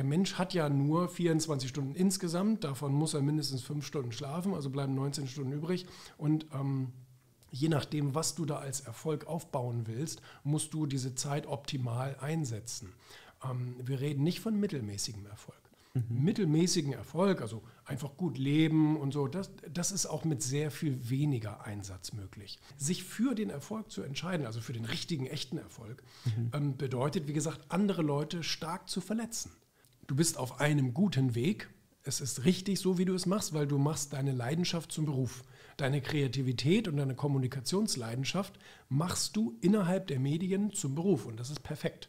der Mensch hat ja nur 24 Stunden insgesamt, davon muss er mindestens fünf Stunden schlafen, also bleiben 19 Stunden übrig. Und ähm, je nachdem, was du da als Erfolg aufbauen willst, musst du diese Zeit optimal einsetzen. Ähm, wir reden nicht von mittelmäßigem Erfolg. Mhm. Mittelmäßigen Erfolg, also einfach gut leben und so, das, das ist auch mit sehr viel weniger Einsatz möglich. Sich für den Erfolg zu entscheiden, also für den richtigen, echten Erfolg, mhm. ähm, bedeutet, wie gesagt, andere Leute stark zu verletzen. Du bist auf einem guten Weg. Es ist richtig so, wie du es machst, weil du machst deine Leidenschaft zum Beruf. Deine Kreativität und deine Kommunikationsleidenschaft machst du innerhalb der Medien zum Beruf und das ist perfekt.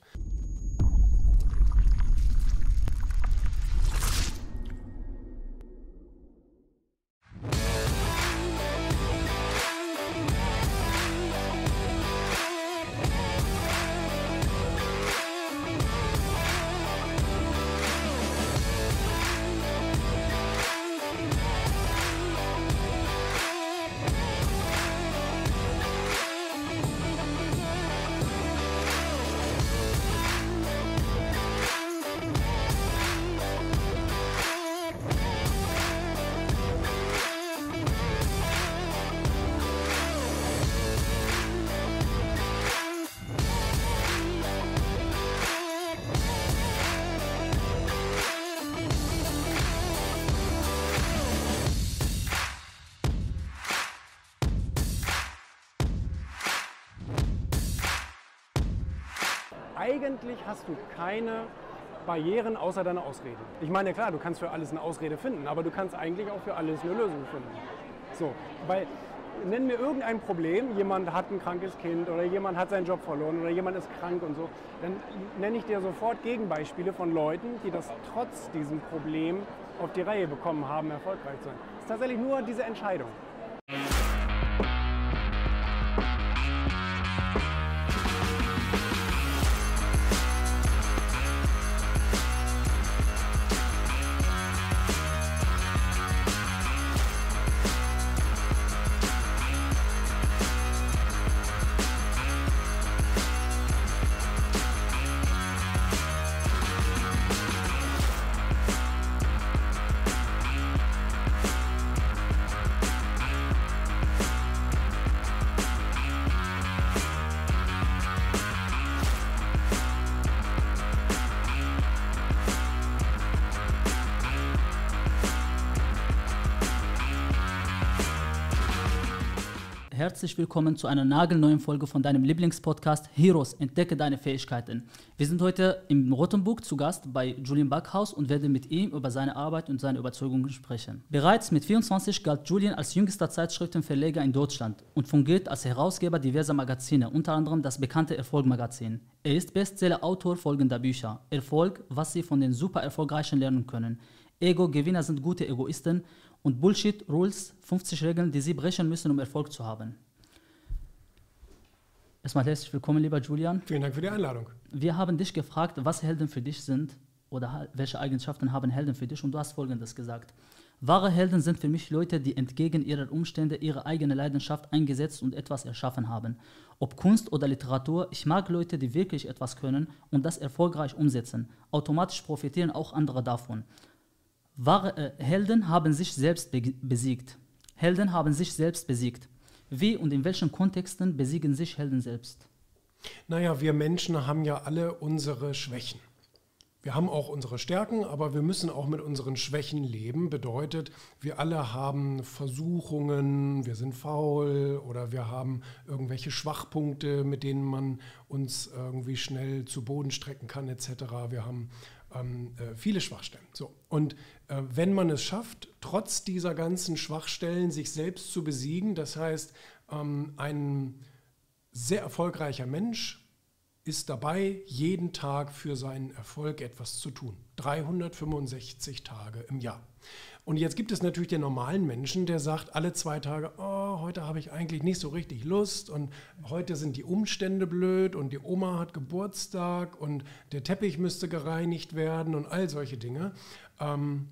Hast du keine Barrieren außer deine Ausrede. Ich meine, klar, du kannst für alles eine Ausrede finden, aber du kannst eigentlich auch für alles eine Lösung finden. So, weil nenn mir irgendein Problem, jemand hat ein krankes Kind oder jemand hat seinen Job verloren oder jemand ist krank und so, dann nenne ich dir sofort Gegenbeispiele von Leuten, die das trotz diesem Problem auf die Reihe bekommen haben, erfolgreich zu sein. Es ist tatsächlich nur diese Entscheidung. Herzlich willkommen zu einer nagelneuen Folge von deinem Lieblingspodcast Heroes, entdecke deine Fähigkeiten. Wir sind heute im Rotenburg zu Gast bei Julian Backhaus und werden mit ihm über seine Arbeit und seine Überzeugungen sprechen. Bereits mit 24 galt Julian als jüngster Zeitschriftenverleger in Deutschland und fungiert als Herausgeber diverser Magazine, unter anderem das bekannte Erfolg-Magazin. Er ist Bestseller-Autor folgender Bücher: Erfolg, was Sie von den super Erfolgreichen lernen können. Ego-Gewinner sind gute Egoisten und Bullshit Rules, 50 Regeln, die Sie brechen müssen, um Erfolg zu haben. Erstmal herzlich willkommen, lieber Julian. Vielen Dank für die Einladung. Wir haben dich gefragt, was Helden für dich sind oder welche Eigenschaften haben Helden für dich und du hast Folgendes gesagt. Wahre Helden sind für mich Leute, die entgegen ihrer Umstände ihre eigene Leidenschaft eingesetzt und etwas erschaffen haben. Ob Kunst oder Literatur, ich mag Leute, die wirklich etwas können und das erfolgreich umsetzen. Automatisch profitieren auch andere davon. Wahre äh, Helden haben sich selbst be besiegt. Helden haben sich selbst besiegt. Wie und in welchen Kontexten besiegen sich Helden selbst? Naja, wir Menschen haben ja alle unsere Schwächen. Wir haben auch unsere Stärken, aber wir müssen auch mit unseren Schwächen leben. Bedeutet, wir alle haben Versuchungen, wir sind faul oder wir haben irgendwelche Schwachpunkte, mit denen man uns irgendwie schnell zu Boden strecken kann, etc. Wir haben ähm, äh, viele Schwachstellen. So. Und wenn man es schafft, trotz dieser ganzen Schwachstellen sich selbst zu besiegen, das heißt, ähm, ein sehr erfolgreicher Mensch ist dabei, jeden Tag für seinen Erfolg etwas zu tun. 365 Tage im Jahr. Und jetzt gibt es natürlich den normalen Menschen, der sagt alle zwei Tage, oh, heute habe ich eigentlich nicht so richtig Lust und heute sind die Umstände blöd und die Oma hat Geburtstag und der Teppich müsste gereinigt werden und all solche Dinge. Ähm,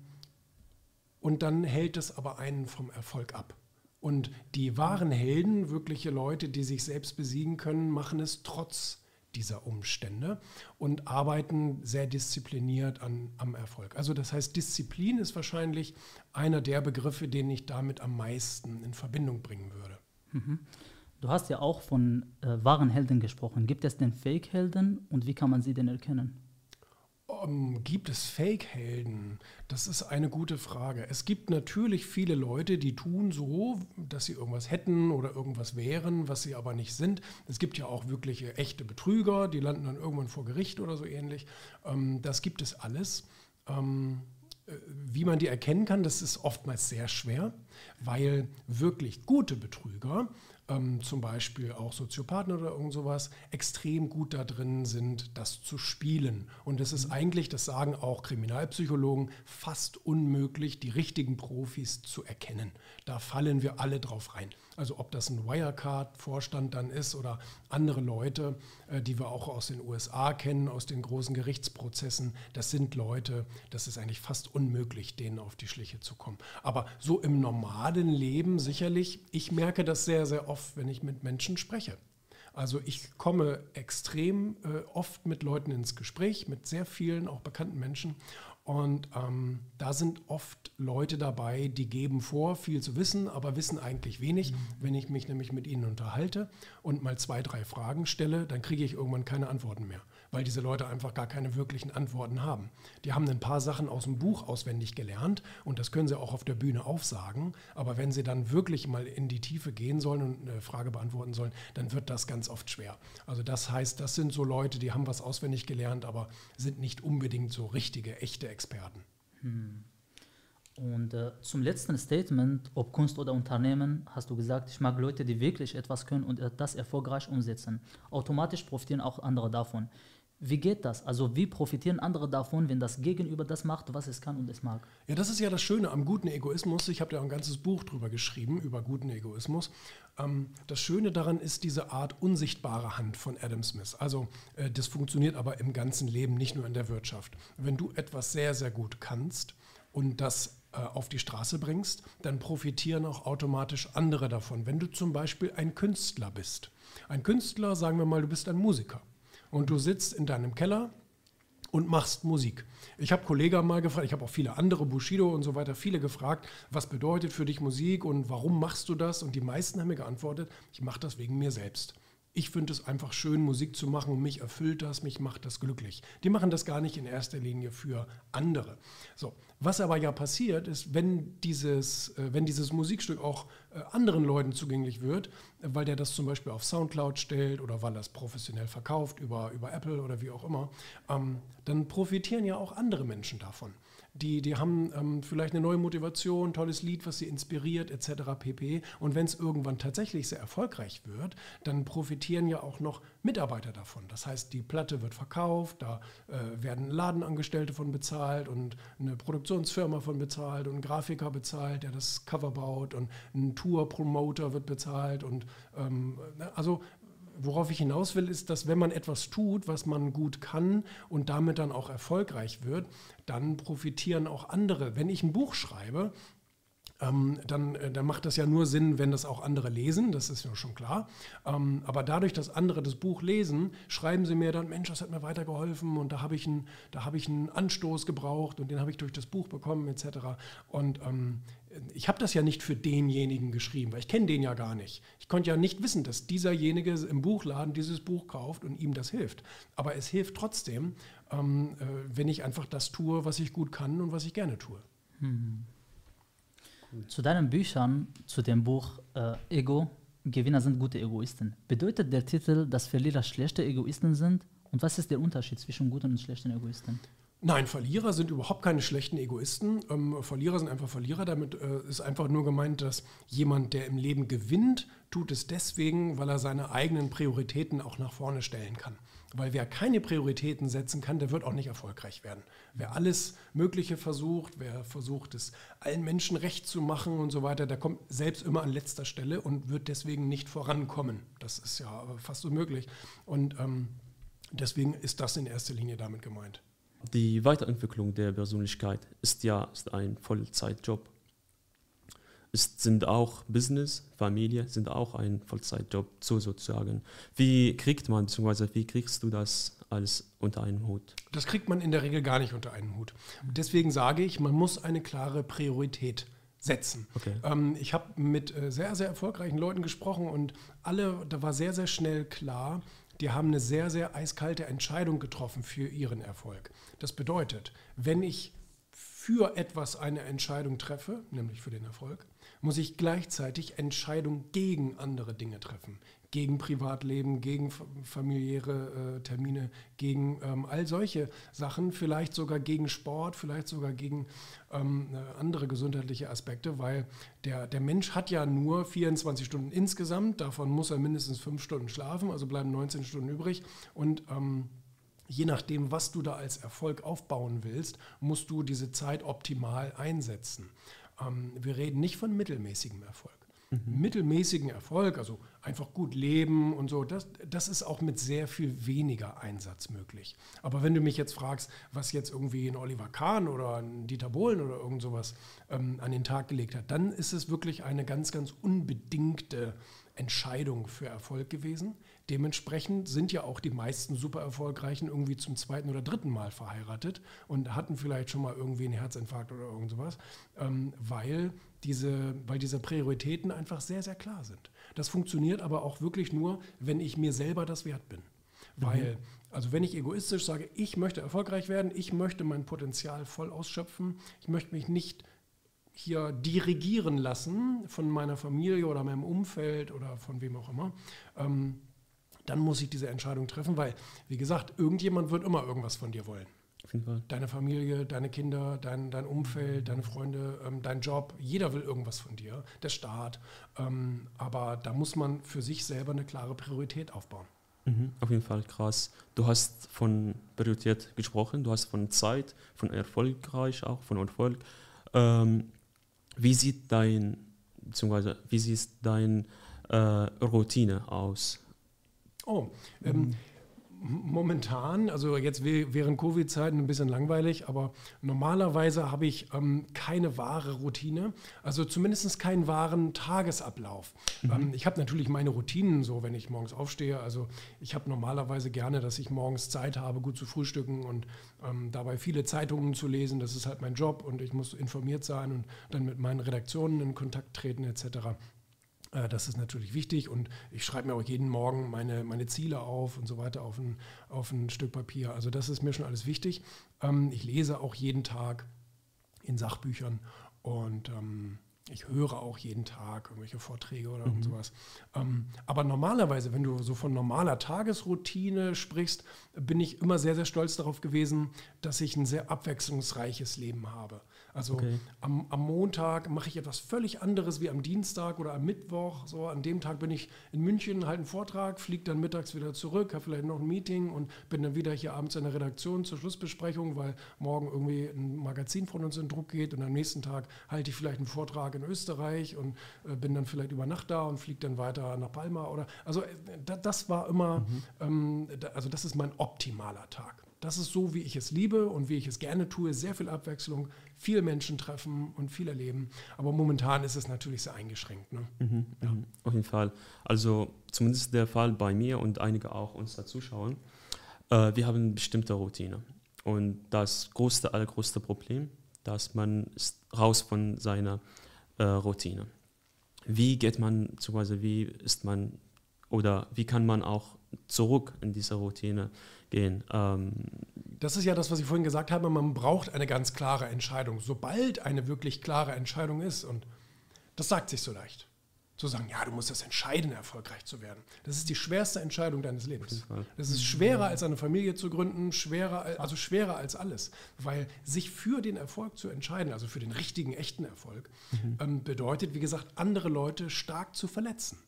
und dann hält es aber einen vom Erfolg ab. Und die wahren Helden, wirkliche Leute, die sich selbst besiegen können, machen es trotz dieser Umstände und arbeiten sehr diszipliniert an, am Erfolg. Also das heißt, Disziplin ist wahrscheinlich einer der Begriffe, den ich damit am meisten in Verbindung bringen würde. Mhm. Du hast ja auch von äh, wahren Helden gesprochen. Gibt es denn Fake-Helden und wie kann man sie denn erkennen? Um, ähm, gibt es Fake-Helden? Das ist eine gute Frage. Es gibt natürlich viele Leute, die tun so, dass sie irgendwas hätten oder irgendwas wären, was sie aber nicht sind. Es gibt ja auch wirkliche echte Betrüger, die landen dann irgendwann vor Gericht oder so ähnlich. Um, das gibt es alles. Um, äh, wie man die erkennen kann, das ist oftmals sehr schwer, weil wirklich gute Betrüger ähm, zum Beispiel auch Soziopathen oder irgend sowas, extrem gut da drin sind, das zu spielen. Und es ist mhm. eigentlich, das sagen auch Kriminalpsychologen, fast unmöglich, die richtigen Profis zu erkennen. Da fallen wir alle drauf rein. Also ob das ein Wirecard-Vorstand dann ist oder andere Leute, äh, die wir auch aus den USA kennen, aus den großen Gerichtsprozessen, das sind Leute, das ist eigentlich fast unmöglich, denen auf die Schliche zu kommen. Aber so im normalen Leben sicherlich, ich merke das sehr, sehr oft, wenn ich mit Menschen spreche. Also ich komme extrem äh, oft mit Leuten ins Gespräch, mit sehr vielen, auch bekannten Menschen. Und ähm, da sind oft Leute dabei, die geben vor, viel zu wissen, aber wissen eigentlich wenig. Mhm. Wenn ich mich nämlich mit ihnen unterhalte und mal zwei, drei Fragen stelle, dann kriege ich irgendwann keine Antworten mehr weil diese Leute einfach gar keine wirklichen Antworten haben. Die haben ein paar Sachen aus dem Buch auswendig gelernt und das können sie auch auf der Bühne aufsagen. Aber wenn sie dann wirklich mal in die Tiefe gehen sollen und eine Frage beantworten sollen, dann wird das ganz oft schwer. Also das heißt, das sind so Leute, die haben was auswendig gelernt, aber sind nicht unbedingt so richtige, echte Experten. Hm. Und äh, zum letzten Statement, ob Kunst oder Unternehmen, hast du gesagt, ich mag Leute, die wirklich etwas können und das erfolgreich umsetzen. Automatisch profitieren auch andere davon. Wie geht das? Also wie profitieren andere davon, wenn das Gegenüber das macht, was es kann und es mag? Ja, das ist ja das Schöne am guten Egoismus. Ich habe ja ein ganzes Buch drüber geschrieben, über guten Egoismus. Ähm, das Schöne daran ist diese Art unsichtbare Hand von Adam Smith. Also äh, das funktioniert aber im ganzen Leben, nicht nur in der Wirtschaft. Wenn du etwas sehr, sehr gut kannst und das äh, auf die Straße bringst, dann profitieren auch automatisch andere davon. Wenn du zum Beispiel ein Künstler bist. Ein Künstler, sagen wir mal, du bist ein Musiker und du sitzt in deinem Keller und machst Musik. Ich habe Kollegen mal gefragt, ich habe auch viele andere, Bushido und so weiter, viele gefragt, was bedeutet für dich Musik und warum machst du das? Und die meisten haben mir geantwortet, ich mache das wegen mir selbst ich finde es einfach schön, Musik zu machen mich erfüllt das, mich macht das glücklich. Die machen das gar nicht in erster Linie für andere. So, was aber ja passiert ist, wenn dieses, äh, wenn dieses Musikstück auch äh, anderen Leuten zugänglich wird, weil der das zum Beispiel auf Soundcloud stellt oder weil er es professionell verkauft über, über Apple oder wie auch immer, ähm, dann profitieren ja auch andere Menschen davon die, die haben ähm, vielleicht eine neue Motivation, tolles Lied, was sie inspiriert, etc. pp. Und wenn es irgendwann tatsächlich sehr erfolgreich wird, dann profitieren ja auch noch Mitarbeiter davon. Das heißt, die Platte wird verkauft, da äh, werden Ladenangestellte von bezahlt und eine Produktionsfirma von bezahlt und ein Grafiker bezahlt, der das Cover baut und ein Tour-Promoter wird bezahlt und ähm, ne, also worauf ich hinaus will, ist, dass wenn man etwas tut, was man gut kann und damit dann auch erfolgreich wird, dann profitieren auch andere. Wenn ich ein Buch schreibe, ähm, dann, äh, dann macht das ja nur Sinn, wenn das auch andere lesen, das ist ja schon klar. Ähm, aber dadurch, dass andere das Buch lesen, schreiben sie mir dann, Mensch, das hat mir weitergeholfen und da habe ich, einen, hab ich einen Anstoß gebraucht und den habe ich durch das Buch bekommen etc. Und ähm, ich habe das ja nicht für denjenigen geschrieben, weil ich kenne den ja gar nicht. Ich konnte ja nicht wissen, dass dieserjenige im Buchladen dieses Buch kauft und ihm das hilft. Aber es hilft trotzdem, ähm, äh, wenn ich einfach das tue, was ich gut kann und was ich gerne tue. Hm. Zu deinen Büchern, zu dem Buch äh, Ego, Gewinner sind gute Egoisten. Bedeutet der Titel, dass Verlierer schlechte Egoisten sind? Und was ist der Unterschied zwischen guten und schlechten Egoisten? Nein, Verlierer sind überhaupt keine schlechten Egoisten. Ähm, Verlierer sind einfach Verlierer. Damit äh, ist einfach nur gemeint, dass jemand, der im Leben gewinnt, tut es deswegen, weil er seine eigenen Prioritäten auch nach vorne stellen kann. Weil wer keine Prioritäten setzen kann, der wird auch nicht erfolgreich werden. Wer alles Mögliche versucht, wer versucht, es allen Menschen recht zu machen und so weiter, der kommt selbst immer an letzter Stelle und wird deswegen nicht vorankommen. Das ist ja fast unmöglich. Und ähm, deswegen ist das in erster Linie damit gemeint. Die Weiterentwicklung der Persönlichkeit ist ja ist ein Vollzeitjob. ist, sind auch Business, Familie, sind auch ein Vollzeitjob, so sozusagen. Wie kriegt man, beziehungsweise wie kriegst du das alles unter einen Hut? Das kriegt man in der Regel gar nicht unter einen Hut. Deswegen sage ich, man muss eine klare Priorität setzen. Okay. Ähm, ich habe mit äh, sehr, sehr erfolgreichen Leuten gesprochen und alle, da war sehr, sehr schnell klar, die haben eine sehr, sehr eiskalte Entscheidung getroffen für ihren Erfolg. Das bedeutet, wenn ich für etwas eine Entscheidung treffe, nämlich für den Erfolg, muss ich gleichzeitig Entscheidungen gegen andere Dinge treffen gegen Privatleben, gegen familiäre äh, Termine, gegen ähm, all solche Sachen, vielleicht sogar gegen Sport, vielleicht sogar gegen ähm, äh, andere gesundheitliche Aspekte, weil der, der Mensch hat ja nur 24 Stunden insgesamt, davon muss er mindestens fünf Stunden schlafen, also bleiben 19 Stunden übrig und ähm, je nachdem, was du da als Erfolg aufbauen willst, musst du diese Zeit optimal einsetzen. Ähm, wir reden nicht von mittelmäßigem Erfolg mhm. mittelmäßigen Erfolg, also einfach gut leben und so, das, das ist auch mit sehr viel weniger Einsatz möglich. Aber wenn du mich jetzt fragst, was jetzt irgendwie ein Oliver Kahn oder ein Dieter Bohlen oder irgend sowas ähm, an den Tag gelegt hat, dann ist es wirklich eine ganz, ganz unbedingte Entscheidung für Erfolg gewesen. Dementsprechend sind ja auch die meisten super erfolgreichen irgendwie zum zweiten oder dritten Mal verheiratet und hatten vielleicht schon mal irgendwie einen Herzinfarkt oder irgend sowas, ähm, weil diese, weil diese Prioritäten einfach sehr, sehr klar sind. Das funktioniert aber auch wirklich nur, wenn ich mir selber das wert bin. Weil, mhm. also wenn ich egoistisch sage, ich möchte erfolgreich werden, ich möchte mein Potenzial voll ausschöpfen, ich möchte mich nicht hier dirigieren lassen von meiner Familie oder meinem Umfeld oder von wem auch immer, ähm, dann muss ich diese Entscheidung treffen, weil, wie gesagt, irgendjemand wird immer irgendwas von dir wollen. Deine Familie, deine Kinder, dein, dein Umfeld, deine Freunde, ähm, dein Job, jeder will irgendwas von dir, der Staat. Ähm, aber da muss man für sich selber eine klare Priorität aufbauen. Mhm, auf jeden Fall krass. Du hast von Priorität gesprochen, du hast von Zeit, von erfolgreich auch, von Erfolg. Ähm, wie sieht dein, beziehungsweise wie sieht deine äh, Routine aus? Oh, ähm, mhm momentan, also jetzt während Covid-Zeiten ein bisschen langweilig, aber normalerweise habe ich ähm, keine wahre Routine, also zumindest keinen wahren Tagesablauf. Mhm. Ähm, ich habe natürlich meine Routinen, so wenn ich morgens aufstehe. Also ich habe normalerweise gerne, dass ich morgens Zeit habe, gut zu frühstücken und ähm, dabei viele Zeitungen zu lesen. Das ist halt mein Job und ich muss informiert sein und dann mit meinen Redaktionen in Kontakt treten etc. Äh, das ist natürlich wichtig und ich schreibe mir auch jeden Morgen meine, meine Ziele auf und so weiter auf ein, auf ein Stück Papier. Also das ist mir schon alles wichtig. Ähm, ich lese auch jeden Tag in Sachbüchern und ähm, ich höre auch jeden Tag irgendwelche Vorträge oder mhm. sowas. Ähm, aber normalerweise, wenn du so von normaler Tagesroutine sprichst, bin ich immer sehr, sehr stolz darauf gewesen, dass ich ein sehr abwechslungsreiches Leben habe. Also okay. am, am, Montag mache ich etwas völlig anderes wie am Dienstag oder am Mittwoch. So an dem Tag bin ich in München, halte einen Vortrag, fliege dann mittags wieder zurück, habe vielleicht noch ein Meeting und bin dann wieder hier abends in der Redaktion zur Schlussbesprechung, weil morgen irgendwie ein Magazin von uns in Druck geht und am nächsten Tag halte ich vielleicht einen Vortrag in Österreich und äh, bin dann vielleicht über Nacht da und fliege dann weiter nach Palma oder also äh, das war immer, mhm. ähm, also das ist mein optimaler Tag. Das ist so, wie ich es liebe und wie ich es gerne tue. Sehr viel Abwechslung, viele Menschen treffen und viel erleben. Aber momentan ist es natürlich sehr eingeschränkt. Ne? Mhm, ja. Mhm. Auf jeden Fall. Also zumindest der Fall bei mir und einige auch unserer Zuschauer. Äh, wir haben eine bestimmte Routine. Und das größte, allergrößte Problem, dass man ist raus von seiner äh, Routine. Wie geht man, beziehungsweise wie ist man oder wie kann man auch zurück in diese Routine gehen. Ähm das ist ja das, was ich vorhin gesagt habe, man braucht eine ganz klare Entscheidung. Sobald eine wirklich klare Entscheidung ist, und das sagt sich so leicht, zu sagen, ja, du musst das entscheiden, erfolgreich zu werden. Das ist die schwerste Entscheidung deines Lebens. Das ist schwerer als eine Familie zu gründen, schwerer, also schwerer als alles, weil sich für den Erfolg zu entscheiden, also für den richtigen, echten Erfolg, mhm. ähm, bedeutet, wie gesagt, andere Leute stark zu verletzen.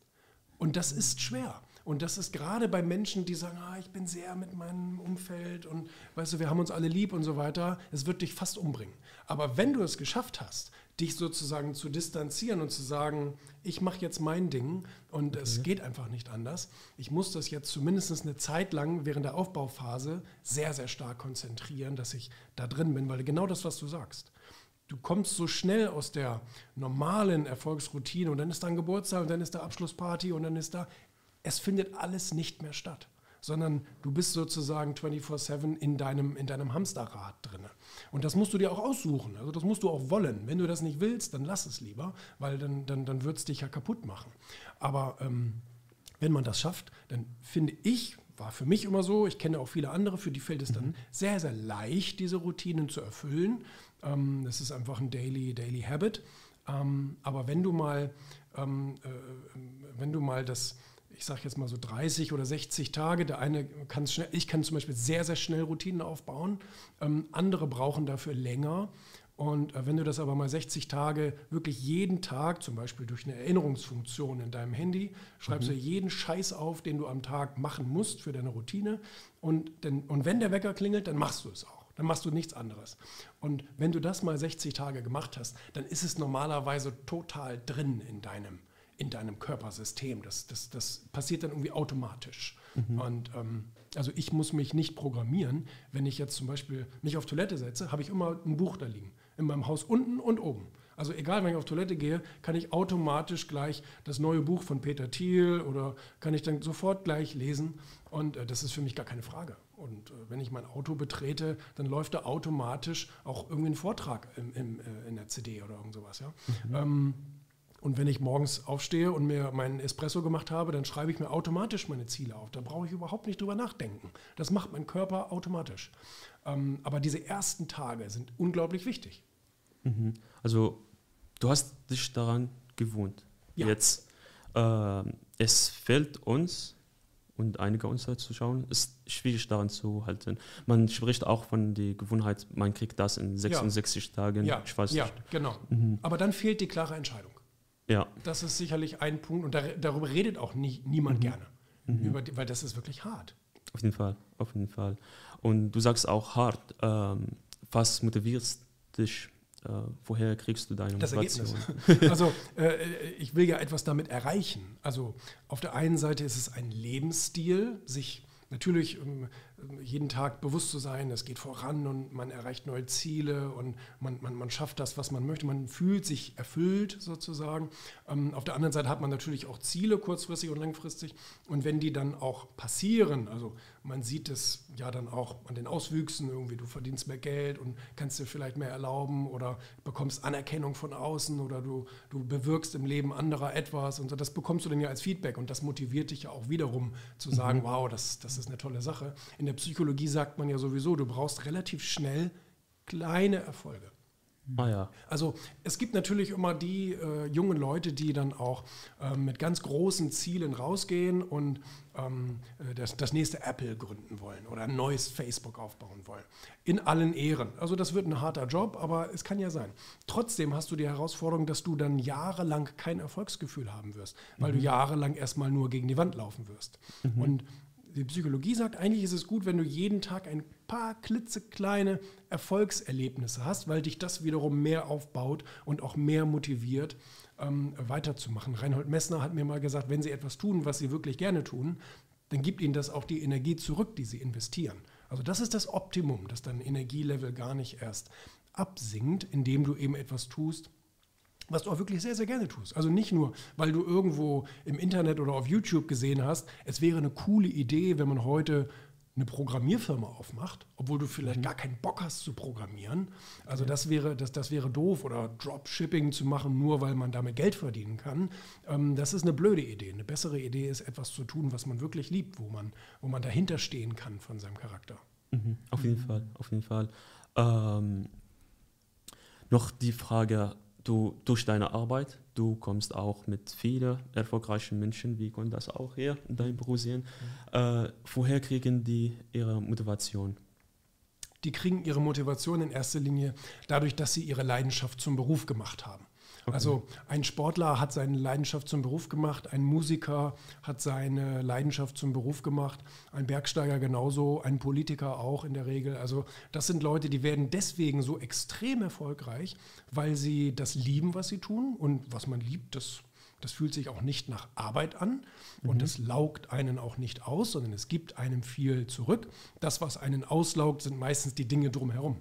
Und das ist schwer. Und das ist gerade bei Menschen, die sagen, ah, ich bin sehr mit meinem Umfeld und weißt du, wir haben uns alle lieb und so weiter, es wird dich fast umbringen. Aber wenn du es geschafft hast, dich sozusagen zu distanzieren und zu sagen, ich mache jetzt mein Ding und okay. es geht einfach nicht anders. Ich muss das jetzt zumindest eine Zeit lang während der Aufbauphase sehr, sehr stark konzentrieren, dass ich da drin bin, weil genau das, was du sagst. du kommst so schnell aus der normalen Erfolgsroutine und dann ist da ein Geburtstag und dann ist da Abschlussparty und dann ist da, es findet alles nicht mehr statt, sondern du bist sozusagen 24/7 in deinem, in deinem Hamsterrad drin. Und das musst du dir auch aussuchen, also das musst du auch wollen. Wenn du das nicht willst, dann lass es lieber, weil dann, dann, dann wird es dich ja kaputt machen. Aber ähm, wenn man das schafft, dann finde ich, war für mich immer so, ich kenne auch viele andere, für die fällt es dann mhm. sehr, sehr leicht, diese Routinen zu erfüllen. Ähm, das ist einfach ein Daily, Daily Habit. Ähm, aber wenn du mal, ähm, äh, wenn du mal das, ich sage jetzt mal so 30 oder 60 Tage, der eine kann schnell, ich kann zum Beispiel sehr, sehr schnell Routinen aufbauen, ähm, andere brauchen dafür länger. Und äh, wenn du das aber mal 60 Tage wirklich jeden Tag, zum Beispiel durch eine Erinnerungsfunktion in deinem Handy, schreibst mhm. du jeden Scheiß auf, den du am Tag machen musst für deine Routine. Und, denn, und wenn der Wecker klingelt, dann machst du es auch. Dann machst du nichts anderes. Und wenn du das mal 60 Tage gemacht hast, dann ist es normalerweise total drin in deinem, in deinem Körpersystem. Das, das, das passiert dann irgendwie automatisch. Mhm. Und ähm, also ich muss mich nicht programmieren. Wenn ich jetzt zum Beispiel mich auf Toilette setze, habe ich immer ein Buch da liegen in meinem Haus unten und oben. Also egal, wenn ich auf Toilette gehe, kann ich automatisch gleich das neue Buch von Peter Thiel oder kann ich dann sofort gleich lesen. Und äh, das ist für mich gar keine Frage. Und äh, wenn ich mein Auto betrete, dann läuft da automatisch auch irgendwie ein Vortrag im, im, äh, in der CD oder irgend sowas. Ja? Mhm. Ähm, und wenn ich morgens aufstehe und mir meinen Espresso gemacht habe, dann schreibe ich mir automatisch meine Ziele auf. Da brauche ich überhaupt nicht drüber nachdenken. Das macht mein Körper automatisch. Ähm, aber diese ersten Tage sind unglaublich wichtig. Mhm. Also du hast dich daran gewohnt. Ja. Jetzt, äh, es fällt uns und einige unserer Zuschauer ist schwierig daran zu halten. Man spricht auch von der Gewohnheit, man kriegt das in 66 ja. Tagen. Ja, ich weiß ja nicht. genau. Mhm. Aber dann fehlt die klare Entscheidung. Ja. Das ist sicherlich ein Punkt und da, darüber redet auch nie, niemand mhm. gerne, mhm. Über weil das ist wirklich hart. Auf jeden Fall, auf jeden Fall. Und du sagst auch hart. Ähm, was motiviert dich? Äh, woher kriegst du deine das Motivation? also äh, ich will ja etwas damit erreichen. Also auf der einen Seite ist es ein Lebensstil, sich natürlich ähm, jeden Tag bewusst zu sein, es geht voran und man erreicht neue Ziele und man, man, man schafft das, was man möchte. Man fühlt sich erfüllt sozusagen. Ähm, auf der anderen Seite hat man natürlich auch Ziele kurzfristig und langfristig. Und wenn die dann auch passieren, also man sieht es ja dann auch an den Auswüchsen, irgendwie du verdienst mehr Geld und kannst dir vielleicht mehr erlauben oder bekommst Anerkennung von außen oder du, du bewirkst im Leben anderer etwas und so, das bekommst du dann ja als Feedback und das motiviert dich ja auch wiederum zu sagen, mhm. wow, das, das ist eine tolle Sache. In der Psychologie sagt man ja sowieso, du brauchst relativ schnell kleine Erfolge. Ah, ja. Also es gibt natürlich immer die äh, jungen Leute, die dann auch äh, mit ganz großen Zielen rausgehen und ähm, äh, das, das, nächste Apple gründen wollen oder ein neues Facebook aufbauen wollen. In allen Ehren. Also das wird ein harter Job, aber es kann ja sein. Trotzdem hast du die Herausforderung, dass du dann jahrelang kein Erfolgsgefühl haben wirst, weil mhm. du jahrelang erstmal nur gegen die Wand laufen wirst. Mhm. Und die Psychologie sagt, eigentlich ist es gut, wenn du jeden Tag ein paar klitzekleine Erfolgserlebnisse hast, weil dich das wiederum mehr aufbaut und auch mehr motiviert, ähm, weiterzumachen. Reinhold Messner hat mir mal gesagt, wenn Sie etwas tun, was Sie wirklich gerne tun, dann gibt Ihnen das auch die Energie zurück, die Sie investieren. Also das ist das Optimum, dass dein Energielevel gar nicht erst absinkt, indem du eben etwas tust, was du auch wirklich sehr, sehr gerne tust. Also nicht nur, weil du irgendwo im Internet oder auf YouTube gesehen hast, es wäre eine coole Idee, wenn man heute eine Programmierfirma aufmacht, obwohl du vielleicht mhm. gar keinen Bock hast zu programmieren. Also das wäre, das, das wäre doof oder Dropshipping zu machen, nur weil man damit Geld verdienen kann. Ähm, das ist eine blöde Idee. Eine bessere Idee ist, etwas zu tun, was man wirklich liebt, wo man, wo man dahinter stehen kann von seinem Charakter. Mhm. Auf jeden Fall, auf jeden Fall. Ähm, noch die Frage, du durch deine Arbeit, du kommst auch mit vielen erfolgreichen Menschen, wie kommt das auch hier in deinem Büro sehen. Mhm. Äh, woher kriegen die ihre Motivation? Die kriegen ihre Motivation in erster Linie dadurch, dass sie ihre Leidenschaft zum Beruf gemacht haben. Okay. Also ein Sportler hat seine Leidenschaft zum Beruf gemacht, ein Musiker hat seine Leidenschaft zum Beruf gemacht, ein Bergsteiger genauso, ein Politiker auch in der Regel. Also das sind Leute, die werden deswegen so extrem erfolgreich, weil sie das lieben, was sie tun. Und was man liebt, das das fühlt sich auch nicht nach Arbeit an und es mhm. laugt einen auch nicht aus, sondern es gibt einem viel zurück. Das, was einen auslaugt, sind meistens die Dinge drumherum.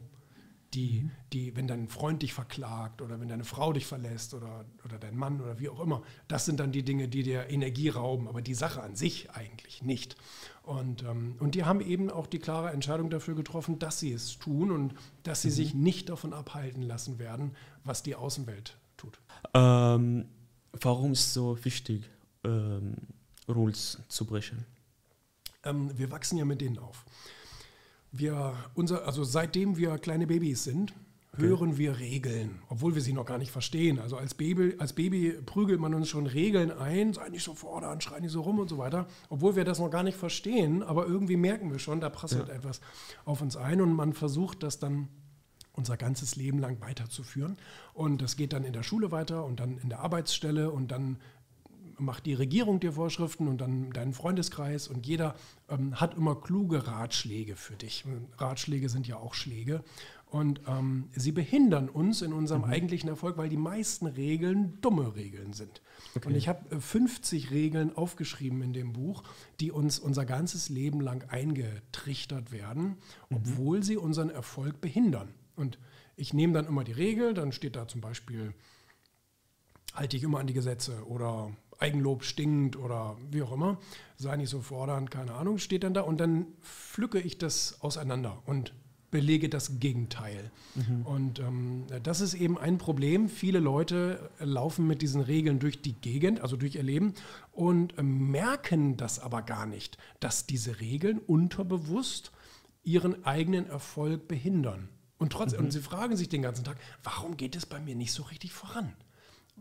Die, die, wenn dein Freund dich verklagt oder wenn deine Frau dich verlässt oder, oder dein Mann oder wie auch immer, das sind dann die Dinge, die dir Energie rauben, aber die Sache an sich eigentlich nicht. Und, ähm, und die haben eben auch die klare Entscheidung dafür getroffen, dass sie es tun und dass sie mhm. sich nicht davon abhalten lassen werden, was die Außenwelt tut. Ähm, warum ist es so wichtig, ähm, Rules zu brechen? Ähm, wir wachsen ja mit denen auf. Wir, unser, also seitdem wir kleine Babys sind, okay. hören wir Regeln, obwohl wir sie noch gar nicht verstehen. Also als Baby, als Baby prügelt man uns schon Regeln ein, sei nicht so fordern, schrei nicht so rum und so weiter, obwohl wir das noch gar nicht verstehen, aber irgendwie merken wir schon, da prasselt ja. etwas auf uns ein und man versucht das dann unser ganzes Leben lang weiterzuführen. Und das geht dann in der Schule weiter und dann in der Arbeitsstelle und dann macht die Regierung dir Vorschriften und dann deinen Freundeskreis und jeder ähm, hat immer kluge Ratschläge für dich. Ratschläge sind ja auch Schläge und ähm, sie behindern uns in unserem mhm. eigentlichen Erfolg, weil die meisten Regeln dumme Regeln sind. Okay. Und ich habe 50 äh, Regeln aufgeschrieben in dem Buch, die uns unser ganzes Leben lang eingetrichtert werden, mhm. obwohl sie unseren Erfolg behindern. Und ich nehme dann immer die Regel, dann steht da zum Beispiel, halte ich immer an die Gesetze oder Eigenlob stinkt oder wie auch immer, sei nicht so fordernd, keine Ahnung, steht dann da und dann pflücke ich das auseinander und belege das Gegenteil. Mhm. Und ähm, das ist eben ein Problem. Viele Leute laufen mit diesen Regeln durch die Gegend, also durch ihr Leben und äh, merken das aber gar nicht, dass diese Regeln unterbewusst ihren eigenen Erfolg behindern. Und trotzdem, mhm. und sie fragen sich den ganzen Tag, warum geht es bei mir nicht so richtig voran?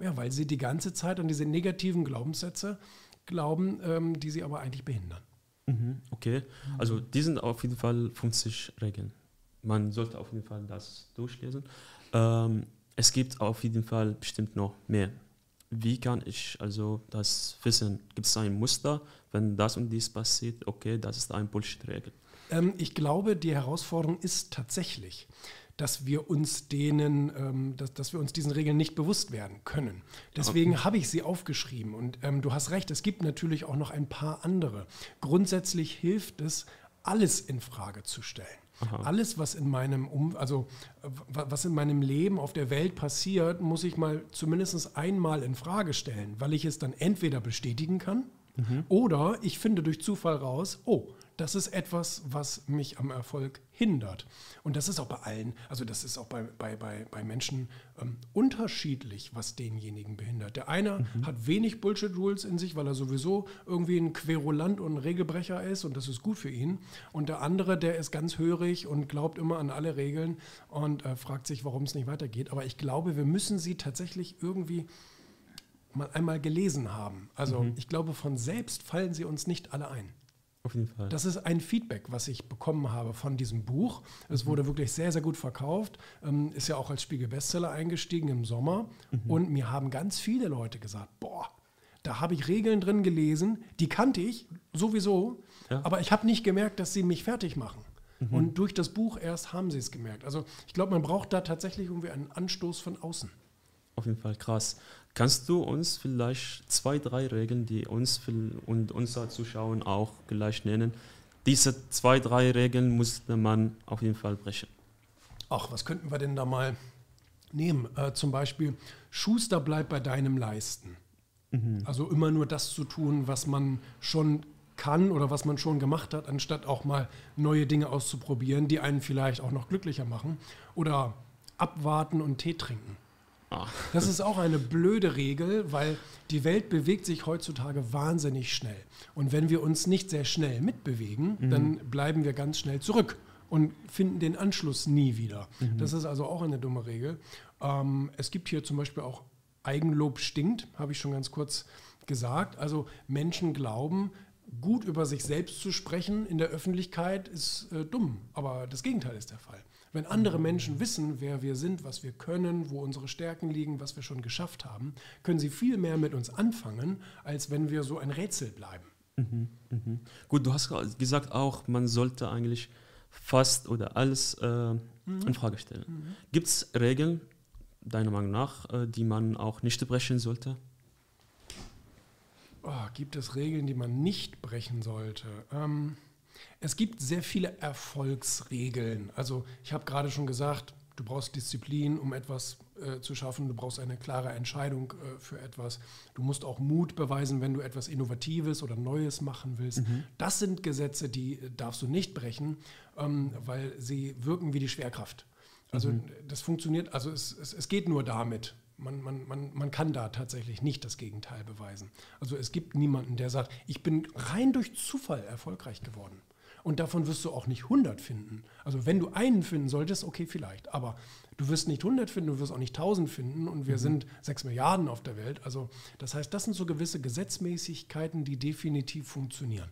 Ja, weil sie die ganze Zeit an diese negativen Glaubenssätze glauben, ähm, die sie aber eigentlich behindern. Mhm, okay, also die sind auf jeden Fall 50 Regeln. Man sollte auf jeden Fall das durchlesen. Ähm, es gibt auf jeden Fall bestimmt noch mehr. Wie kann ich also das wissen? Gibt es ein Muster, wenn das und dies passiert? Okay, das ist eine Bullshit-Regel. Ähm, ich glaube, die Herausforderung ist tatsächlich, dass wir uns denen, ähm, dass, dass wir uns diesen Regeln nicht bewusst werden können. Deswegen okay. habe ich sie aufgeschrieben. Und ähm, du hast recht, es gibt natürlich auch noch ein paar andere. Grundsätzlich hilft es, alles in Frage zu stellen. Aha. Alles, was in meinem um also was in meinem Leben auf der Welt passiert, muss ich mal zumindest einmal in Frage stellen, weil ich es dann entweder bestätigen kann mhm. oder ich finde durch Zufall raus, oh, das ist etwas, was mich am Erfolg hindert. Und das ist auch bei allen, also das ist auch bei, bei, bei, bei Menschen ähm, unterschiedlich, was denjenigen behindert. Der eine mhm. hat wenig Bullshit-Rules in sich, weil er sowieso irgendwie ein Querulant und ein Regelbrecher ist und das ist gut für ihn. Und der andere, der ist ganz hörig und glaubt immer an alle Regeln und äh, fragt sich, warum es nicht weitergeht. Aber ich glaube, wir müssen sie tatsächlich irgendwie mal einmal gelesen haben. Also mhm. ich glaube, von selbst fallen sie uns nicht alle ein. Auf jeden Fall. Das ist ein Feedback, was ich bekommen habe von diesem Buch. Es mhm. wurde wirklich sehr, sehr gut verkauft. Ähm, ist ja auch als Spiegel-Bestseller eingestiegen im Sommer. Mhm. Und mir haben ganz viele Leute gesagt, boah, da habe ich Regeln drin gelesen, die kannte ich sowieso, ja. aber ich habe nicht gemerkt, dass sie mich fertig machen. Mhm. Und durch das Buch erst haben sie es gemerkt. Also ich glaube, man braucht da tatsächlich irgendwie einen Anstoß von außen. Auf jeden Fall krass. Kannst du uns vielleicht zwei, drei Regeln, die uns und unser Zuschauer auch gleich nennen? Diese zwei, drei Regeln musste man auf jeden Fall brechen. Ach, was könnten wir denn da mal nehmen? Äh, zum Beispiel, Schuster bleibt bei deinem Leisten. Mhm. Also immer nur das zu tun, was man schon kann oder was man schon gemacht hat, anstatt auch mal neue Dinge auszuprobieren, die einen vielleicht auch noch glücklicher machen. Oder abwarten und Tee trinken. Ah. Das ist auch eine blöde Regel, weil die Welt bewegt sich heutzutage wahnsinnig schnell. Und wenn wir uns nicht sehr schnell mitbewegen, mhm. dann bleiben wir ganz schnell zurück und finden den Anschluss nie wieder. Mhm. Das ist also auch eine dumme Regel. Ähm, es gibt hier zum Beispiel auch Eigenlob stinkt, habe ich schon ganz kurz gesagt. Also Menschen glauben, gut über sich selbst zu sprechen in der Öffentlichkeit ist äh, dumm, aber das Gegenteil ist der Fall. Wenn andere Menschen wissen, wer wir sind, was wir können, wo unsere Stärken liegen, was wir schon geschafft haben, können sie viel mehr mit uns anfangen, als wenn wir so ein Rätsel bleiben. Mhm, mh. Gut, du hast gesagt auch, man sollte eigentlich fast oder alles äh, mhm. in Frage stellen. Mhm. Gibt es Regeln, deiner Meinung nach, äh, die man auch nicht brechen sollte? Oh, gibt es Regeln, die man nicht brechen sollte? Ähm es gibt sehr viele Erfolgsregeln. Also ich habe gerade schon gesagt, Du brauchst Disziplin, um etwas äh, zu schaffen. Du brauchst eine klare Entscheidung äh, für etwas. Du musst auch Mut beweisen, wenn du etwas Innovatives oder Neues machen willst. Mhm. Das sind Gesetze, die äh, darfst du nicht brechen, ähm, weil sie wirken wie die Schwerkraft. Also mhm. das funktioniert, also es, es, es geht nur damit. Man, man, man, man kann da tatsächlich nicht das Gegenteil beweisen. Also es gibt niemanden, der sagt, ich bin rein durch Zufall erfolgreich geworden. Und davon wirst du auch nicht 100 finden. Also wenn du einen finden solltest, okay, vielleicht. Aber du wirst nicht 100 finden, du wirst auch nicht 1000 finden. Und wir mhm. sind 6 Milliarden auf der Welt. Also das heißt, das sind so gewisse Gesetzmäßigkeiten, die definitiv funktionieren.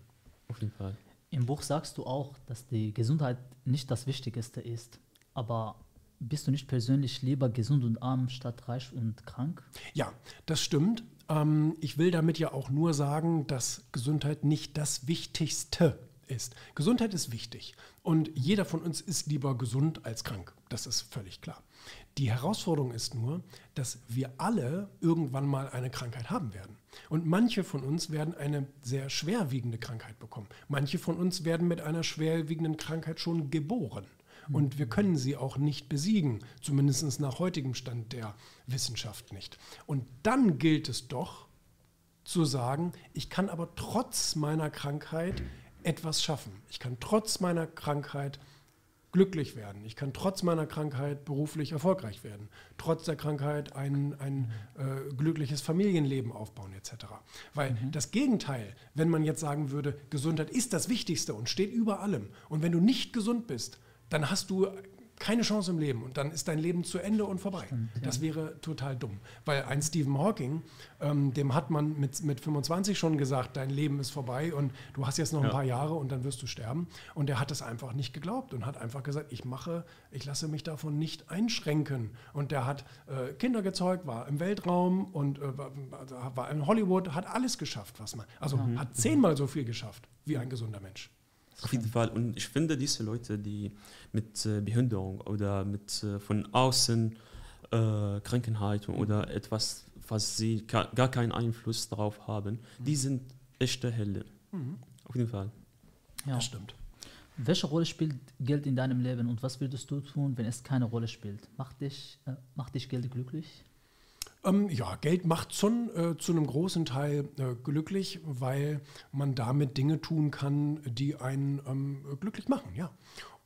Auf jeden Fall. Im Buch sagst du auch, dass die Gesundheit nicht das Wichtigste ist. Aber bist du nicht persönlich lieber gesund und arm statt reich und krank? Ja, das stimmt. Ähm, ich will damit ja auch nur sagen, dass Gesundheit nicht das Wichtigste ist. Gesundheit ist wichtig und jeder von uns ist lieber gesund als krank. Das ist völlig klar. Die Herausforderung ist nur, dass wir alle irgendwann mal eine Krankheit haben werden. Und manche von uns werden eine sehr schwerwiegende Krankheit bekommen. Manche von uns werden mit einer schwerwiegenden Krankheit schon geboren. Und wir können sie auch nicht besiegen, zumindest nach heutigem Stand der Wissenschaft nicht. Und dann gilt es doch zu sagen, ich kann aber trotz meiner Krankheit etwas schaffen. Ich kann trotz meiner Krankheit glücklich werden. Ich kann trotz meiner Krankheit beruflich erfolgreich werden. Trotz der Krankheit ein, ein äh, glückliches Familienleben aufbauen etc. Weil mhm. das Gegenteil, wenn man jetzt sagen würde, Gesundheit ist das Wichtigste und steht über allem. Und wenn du nicht gesund bist, dann hast du keine Chance im Leben und dann ist dein Leben zu Ende und vorbei. Stimmt, ja. Das wäre total dumm. Weil ein Stephen Hawking, ähm, dem hat man mit, mit 25 schon gesagt, dein Leben ist vorbei und du hast jetzt noch ja. ein paar Jahre und dann wirst du sterben. Und der hat es einfach nicht geglaubt und hat einfach gesagt, ich mache, ich lasse mich davon nicht einschränken. Und der hat äh, Kinder gezeugt, war im Weltraum und äh, war, war, in Hollywood, hat alles geschafft, was man, also mhm. hat zehnmal so viel geschafft wie ein gesunder Mensch. Auf jeden Fall. Und ich finde, diese Leute, die mit äh, Behinderung oder mit äh, von außen äh, Krankheit oder etwas, was sie gar keinen Einfluss darauf haben, mhm. die sind echte Helden. Mhm. Auf jeden Fall. Ja. Das stimmt. Welche Rolle spielt Geld in deinem Leben und was würdest du tun, wenn es keine Rolle spielt? Macht dich, äh, macht dich Geld glücklich? Ähm, ja, Geld macht schon äh, zu einem großen Teil äh, glücklich, weil man damit Dinge tun kann, die einen ähm, glücklich machen, ja.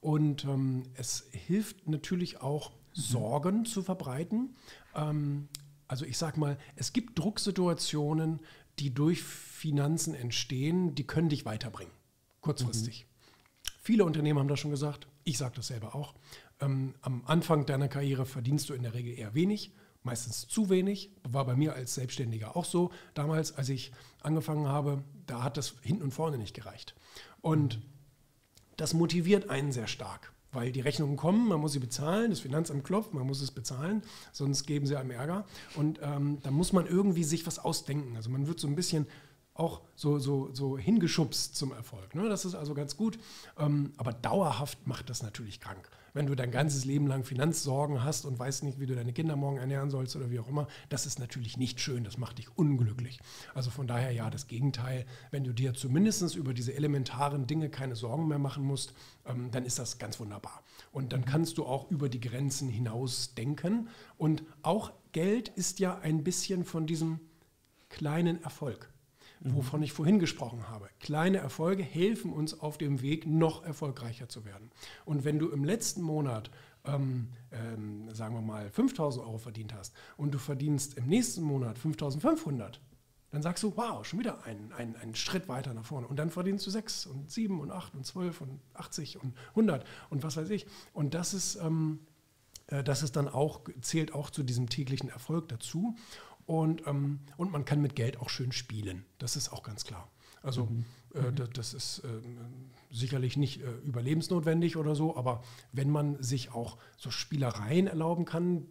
Und ähm, es hilft natürlich auch, mhm. Sorgen zu verbreiten. Ähm, also ich sage mal, es gibt Drucksituationen, die durch Finanzen entstehen, die können dich weiterbringen, kurzfristig. Mhm. Viele Unternehmen haben das schon gesagt, ich sage das selber auch. Ähm, am Anfang deiner Karriere verdienst du in der Regel eher wenig meistens zu wenig. War bei mir als Selbstständiger auch so. Damals, als ich angefangen habe, da hat das hinten und vorne nicht gereicht. Und das motiviert einen sehr stark, weil die Rechnungen kommen, man muss sie bezahlen, das Finanzamt klopft, man muss es bezahlen, sonst geben sie einem Ärger. Und ähm, da muss man irgendwie sich was ausdenken. Also man wird so ein bisschen auch so, so, so hingeschubst zum Erfolg. Ne? Das ist also ganz gut. Ähm, aber dauerhaft macht das natürlich krank. Wenn du dein ganzes Leben lang Finanzsorgen hast und weißt nicht, wie du deine Kinder morgen ernähren sollst oder wie auch immer, das ist natürlich nicht schön. Das macht dich unglücklich. Also von daher ja, das Gegenteil. Wenn du dir zumindest über diese elementaren Dinge keine Sorgen mehr machen musst, ähm, dann ist das ganz wunderbar. Und dann kannst du auch über die Grenzen hinaus denken. Und auch Geld ist ja ein bisschen von diesem kleinen Erfolg wovon ich vorhin gesprochen habe. Kleine Erfolge helfen uns auf dem Weg, noch erfolgreicher zu werden. Und wenn du im letzten Monat, ähm, ähm, sagen wir mal, 5000 Euro verdient hast und du verdienst im nächsten Monat 5500, dann sagst du, wow, schon wieder einen, einen, einen Schritt weiter nach vorne. Und dann verdienst du 6 und 7 und 8 und 12 und 80 und 100 und was weiß ich. Und das ist, ähm, äh, das ist dann auch, zählt auch zu diesem täglichen Erfolg dazu. Und, ähm, und man kann mit Geld auch schön spielen. Das ist auch ganz klar. Also mhm. äh, das, das, ist äh, sicherlich nicht äh, überlebensnotwendig oder so, aber wenn man sich auch so Spielereien erlauben kann,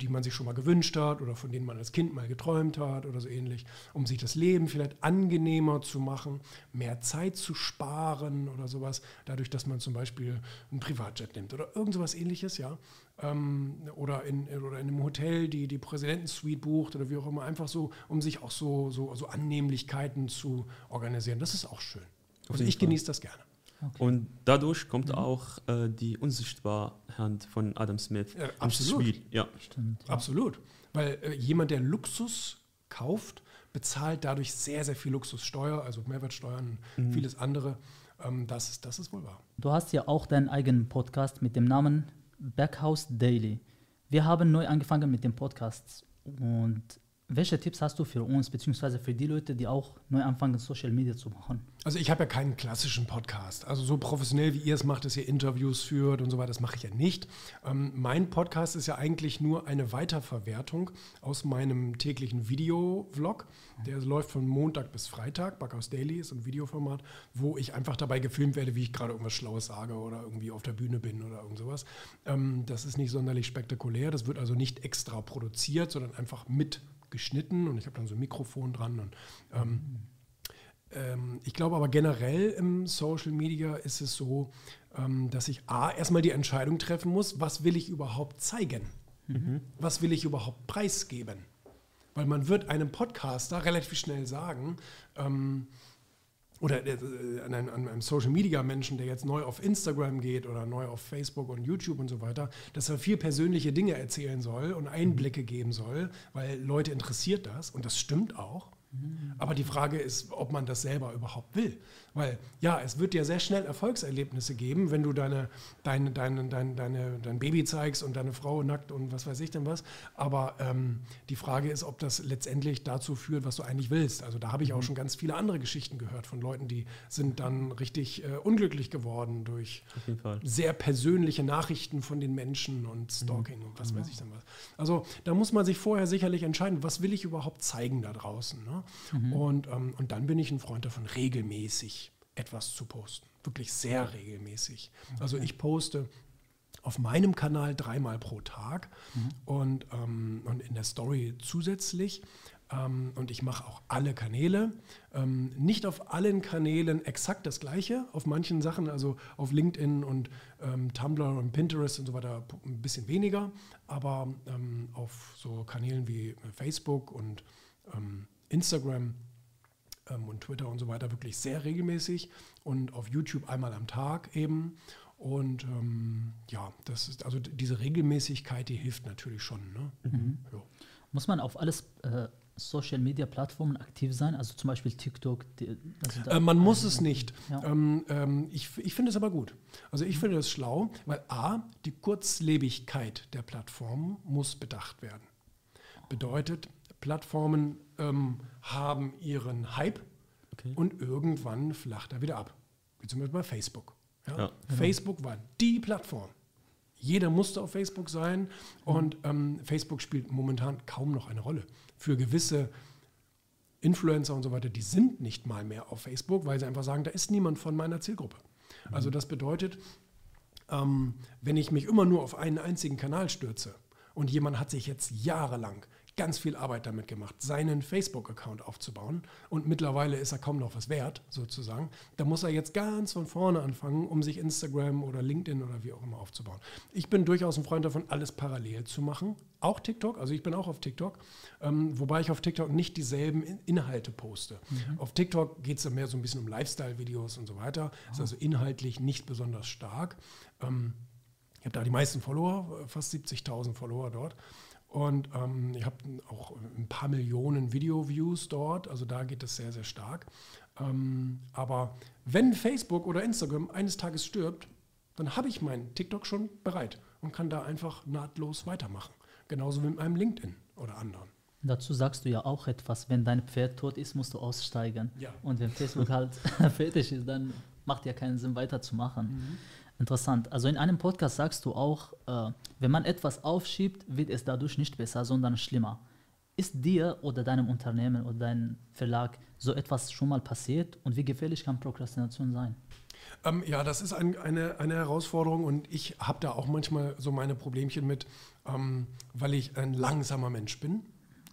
die man sich schon mal gewünscht hat oder von denen man als Kind mal geträumt hat oder so ähnlich, um sich das Leben vielleicht angenehmer zu machen, mehr Zeit zu sparen oder sowas, dadurch, dass man zum Beispiel ein Privatjet nimmt oder irgend sowas ähnliches, ja, ähm, oder, in, oder in einem Hotel die, die Präsidentensuite bucht oder wie auch immer, einfach so, um sich auch so, so, so Annehmlichkeiten zu organisieren. Das ist auch schön. Also ich genieße das gerne. Okay. Und dadurch kommt mhm. auch äh, die unsichtbare Hand von Adam Smith ja, ins Spiel. Ja. Stimmt, ja. Absolut. Weil äh, jemand, der Luxus kauft, bezahlt dadurch sehr, sehr viel Luxussteuer, also Mehrwertsteuern, mhm. vieles andere. Ähm, das, ist, das ist wohl wahr. Du hast ja auch deinen eigenen Podcast mit dem Namen Backhouse Daily. Wir haben neu angefangen mit dem Podcast und welche Tipps hast du für uns, beziehungsweise für die Leute, die auch neu anfangen, Social Media zu machen? Also ich habe ja keinen klassischen Podcast. Also so professionell, wie ihr es macht, dass ihr Interviews führt und so weiter, das mache ich ja nicht. Ähm, mein Podcast ist ja eigentlich nur eine Weiterverwertung aus meinem täglichen Video-Vlog. Der läuft von Montag bis Freitag. Backhaus Daily ist ein Videoformat, wo ich einfach dabei gefilmt werde, wie ich gerade irgendwas Schlaues sage oder irgendwie auf der Bühne bin oder irgend sowas. Ähm, das ist nicht sonderlich spektakulär. Das wird also nicht extra produziert, sondern einfach mit geschnitten und ich habe dann so ein Mikrofon dran. Und, ähm, ähm, ich glaube aber generell im Social Media ist es so, ähm, dass ich A, erstmal die Entscheidung treffen muss, was will ich überhaupt zeigen? Mhm. Was will ich überhaupt preisgeben? Weil man wird einem Podcaster relativ schnell sagen, ähm, oder äh, an einem, an einem, Social Media Menschen, der jetzt neu auf Instagram geht oder neu auf Facebook und YouTube und so weiter, dass er viel persönliche Dinge erzählen soll und Einblicke geben soll, weil Leute interessiert das und das stimmt auch. Aber die Frage ist, ob man das selber überhaupt will. Weil ja, es wird dir sehr schnell Erfolgserlebnisse geben, wenn du deine, deine, deine, deine, deine, dein Baby zeigst und deine Frau nackt und was weiß ich denn was. Aber ähm, die Frage ist, ob das letztendlich dazu führt, was du eigentlich willst. Also da habe ich auch mhm. schon ganz viele andere Geschichten gehört von Leuten, die sind dann richtig äh, unglücklich geworden durch sehr persönliche Nachrichten von den Menschen und mhm. Stalking mhm. und was weiß ich denn was. Also da muss man sich vorher sicherlich entscheiden, was will ich überhaupt zeigen da draußen. Ne? Mhm. Und, ähm, und dann bin ich ein Freund davon, regelmäßig etwas zu posten. Wirklich sehr regelmäßig. Also ich poste auf meinem Kanal dreimal pro Tag mhm. und, ähm, und in der Story zusätzlich. Ähm, und ich mache auch alle Kanäle. Ähm, nicht auf allen Kanälen exakt das Gleiche. Auf manchen Sachen, also auf LinkedIn und ähm, Tumblr und Pinterest und so weiter, ein bisschen weniger. Aber ähm, auf so Kanälen wie Facebook und ähm, Instagram und Twitter und so weiter wirklich sehr regelmäßig und auf YouTube einmal am Tag eben. Und ähm, ja, das ist also diese Regelmäßigkeit, die hilft natürlich schon. Ne? Mhm. Ja. Muss man auf alles äh, Social Media Plattformen aktiv sein? Also zum Beispiel TikTok? Die, also äh, man muss es nicht. Ja. Ähm, ähm, ich ich finde es aber gut. Also ich mhm. finde das schlau, weil A, die Kurzlebigkeit der Plattformen muss bedacht werden. Bedeutet, Plattformen ähm, haben ihren Hype okay. und irgendwann flacht er wieder ab. Wie zum Beispiel bei Facebook. Ja? Ja, genau. Facebook war die Plattform. Jeder musste auf Facebook sein und ähm, Facebook spielt momentan kaum noch eine Rolle. Für gewisse Influencer und so weiter, die sind nicht mal mehr auf Facebook, weil sie einfach sagen, da ist niemand von meiner Zielgruppe. Mhm. Also das bedeutet, ähm, wenn ich mich immer nur auf einen einzigen Kanal stürze und jemand hat sich jetzt jahrelang ganz viel Arbeit damit gemacht, seinen Facebook-Account aufzubauen. Und mittlerweile ist er kaum noch was wert, sozusagen. Da muss er jetzt ganz von vorne anfangen, um sich Instagram oder LinkedIn oder wie auch immer aufzubauen. Ich bin durchaus ein Freund davon, alles parallel zu machen. Auch TikTok, also ich bin auch auf TikTok, ähm, wobei ich auf TikTok nicht dieselben Inhalte poste. Mhm. Auf TikTok geht es mehr so ein bisschen um Lifestyle-Videos und so weiter. Oh. Ist also inhaltlich nicht besonders stark. Ähm, ich habe da die meisten Follower, fast 70.000 Follower dort. Und ähm, ich habe auch ein paar Millionen Video-Views dort, also da geht es sehr, sehr stark. Ähm, aber wenn Facebook oder Instagram eines Tages stirbt, dann habe ich meinen TikTok schon bereit und kann da einfach nahtlos weitermachen. Genauso wie mit meinem LinkedIn oder anderen. Dazu sagst du ja auch etwas, wenn dein Pferd tot ist, musst du aussteigen. Ja. Und wenn Facebook halt fertig ist, dann macht ja keinen Sinn weiterzumachen. Mhm. Interessant. Also in einem Podcast sagst du auch, äh, wenn man etwas aufschiebt, wird es dadurch nicht besser, sondern schlimmer. Ist dir oder deinem Unternehmen oder deinem Verlag so etwas schon mal passiert und wie gefährlich kann Prokrastination sein? Ähm, ja, das ist ein, eine, eine Herausforderung und ich habe da auch manchmal so meine Problemchen mit, ähm, weil ich ein langsamer Mensch bin,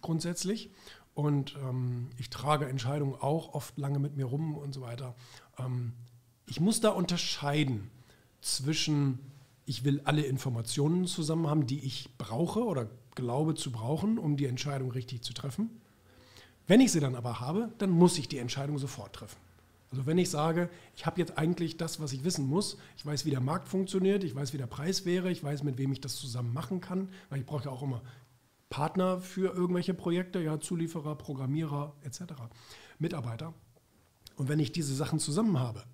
grundsätzlich. Und ähm, ich trage Entscheidungen auch oft lange mit mir rum und so weiter. Ähm, ich muss da unterscheiden zwischen, ich will alle Informationen zusammen haben, die ich brauche oder glaube zu brauchen, um die Entscheidung richtig zu treffen. Wenn ich sie dann aber habe, dann muss ich die Entscheidung sofort treffen. Also wenn ich sage, ich habe jetzt eigentlich das, was ich wissen muss, ich weiß, wie der Markt funktioniert, ich weiß, wie der Preis wäre, ich weiß, mit wem ich das zusammen machen kann, weil ich brauche ja auch immer Partner für irgendwelche Projekte, ja, Zulieferer, Programmierer etc., Mitarbeiter. Und wenn ich diese Sachen zusammen habe,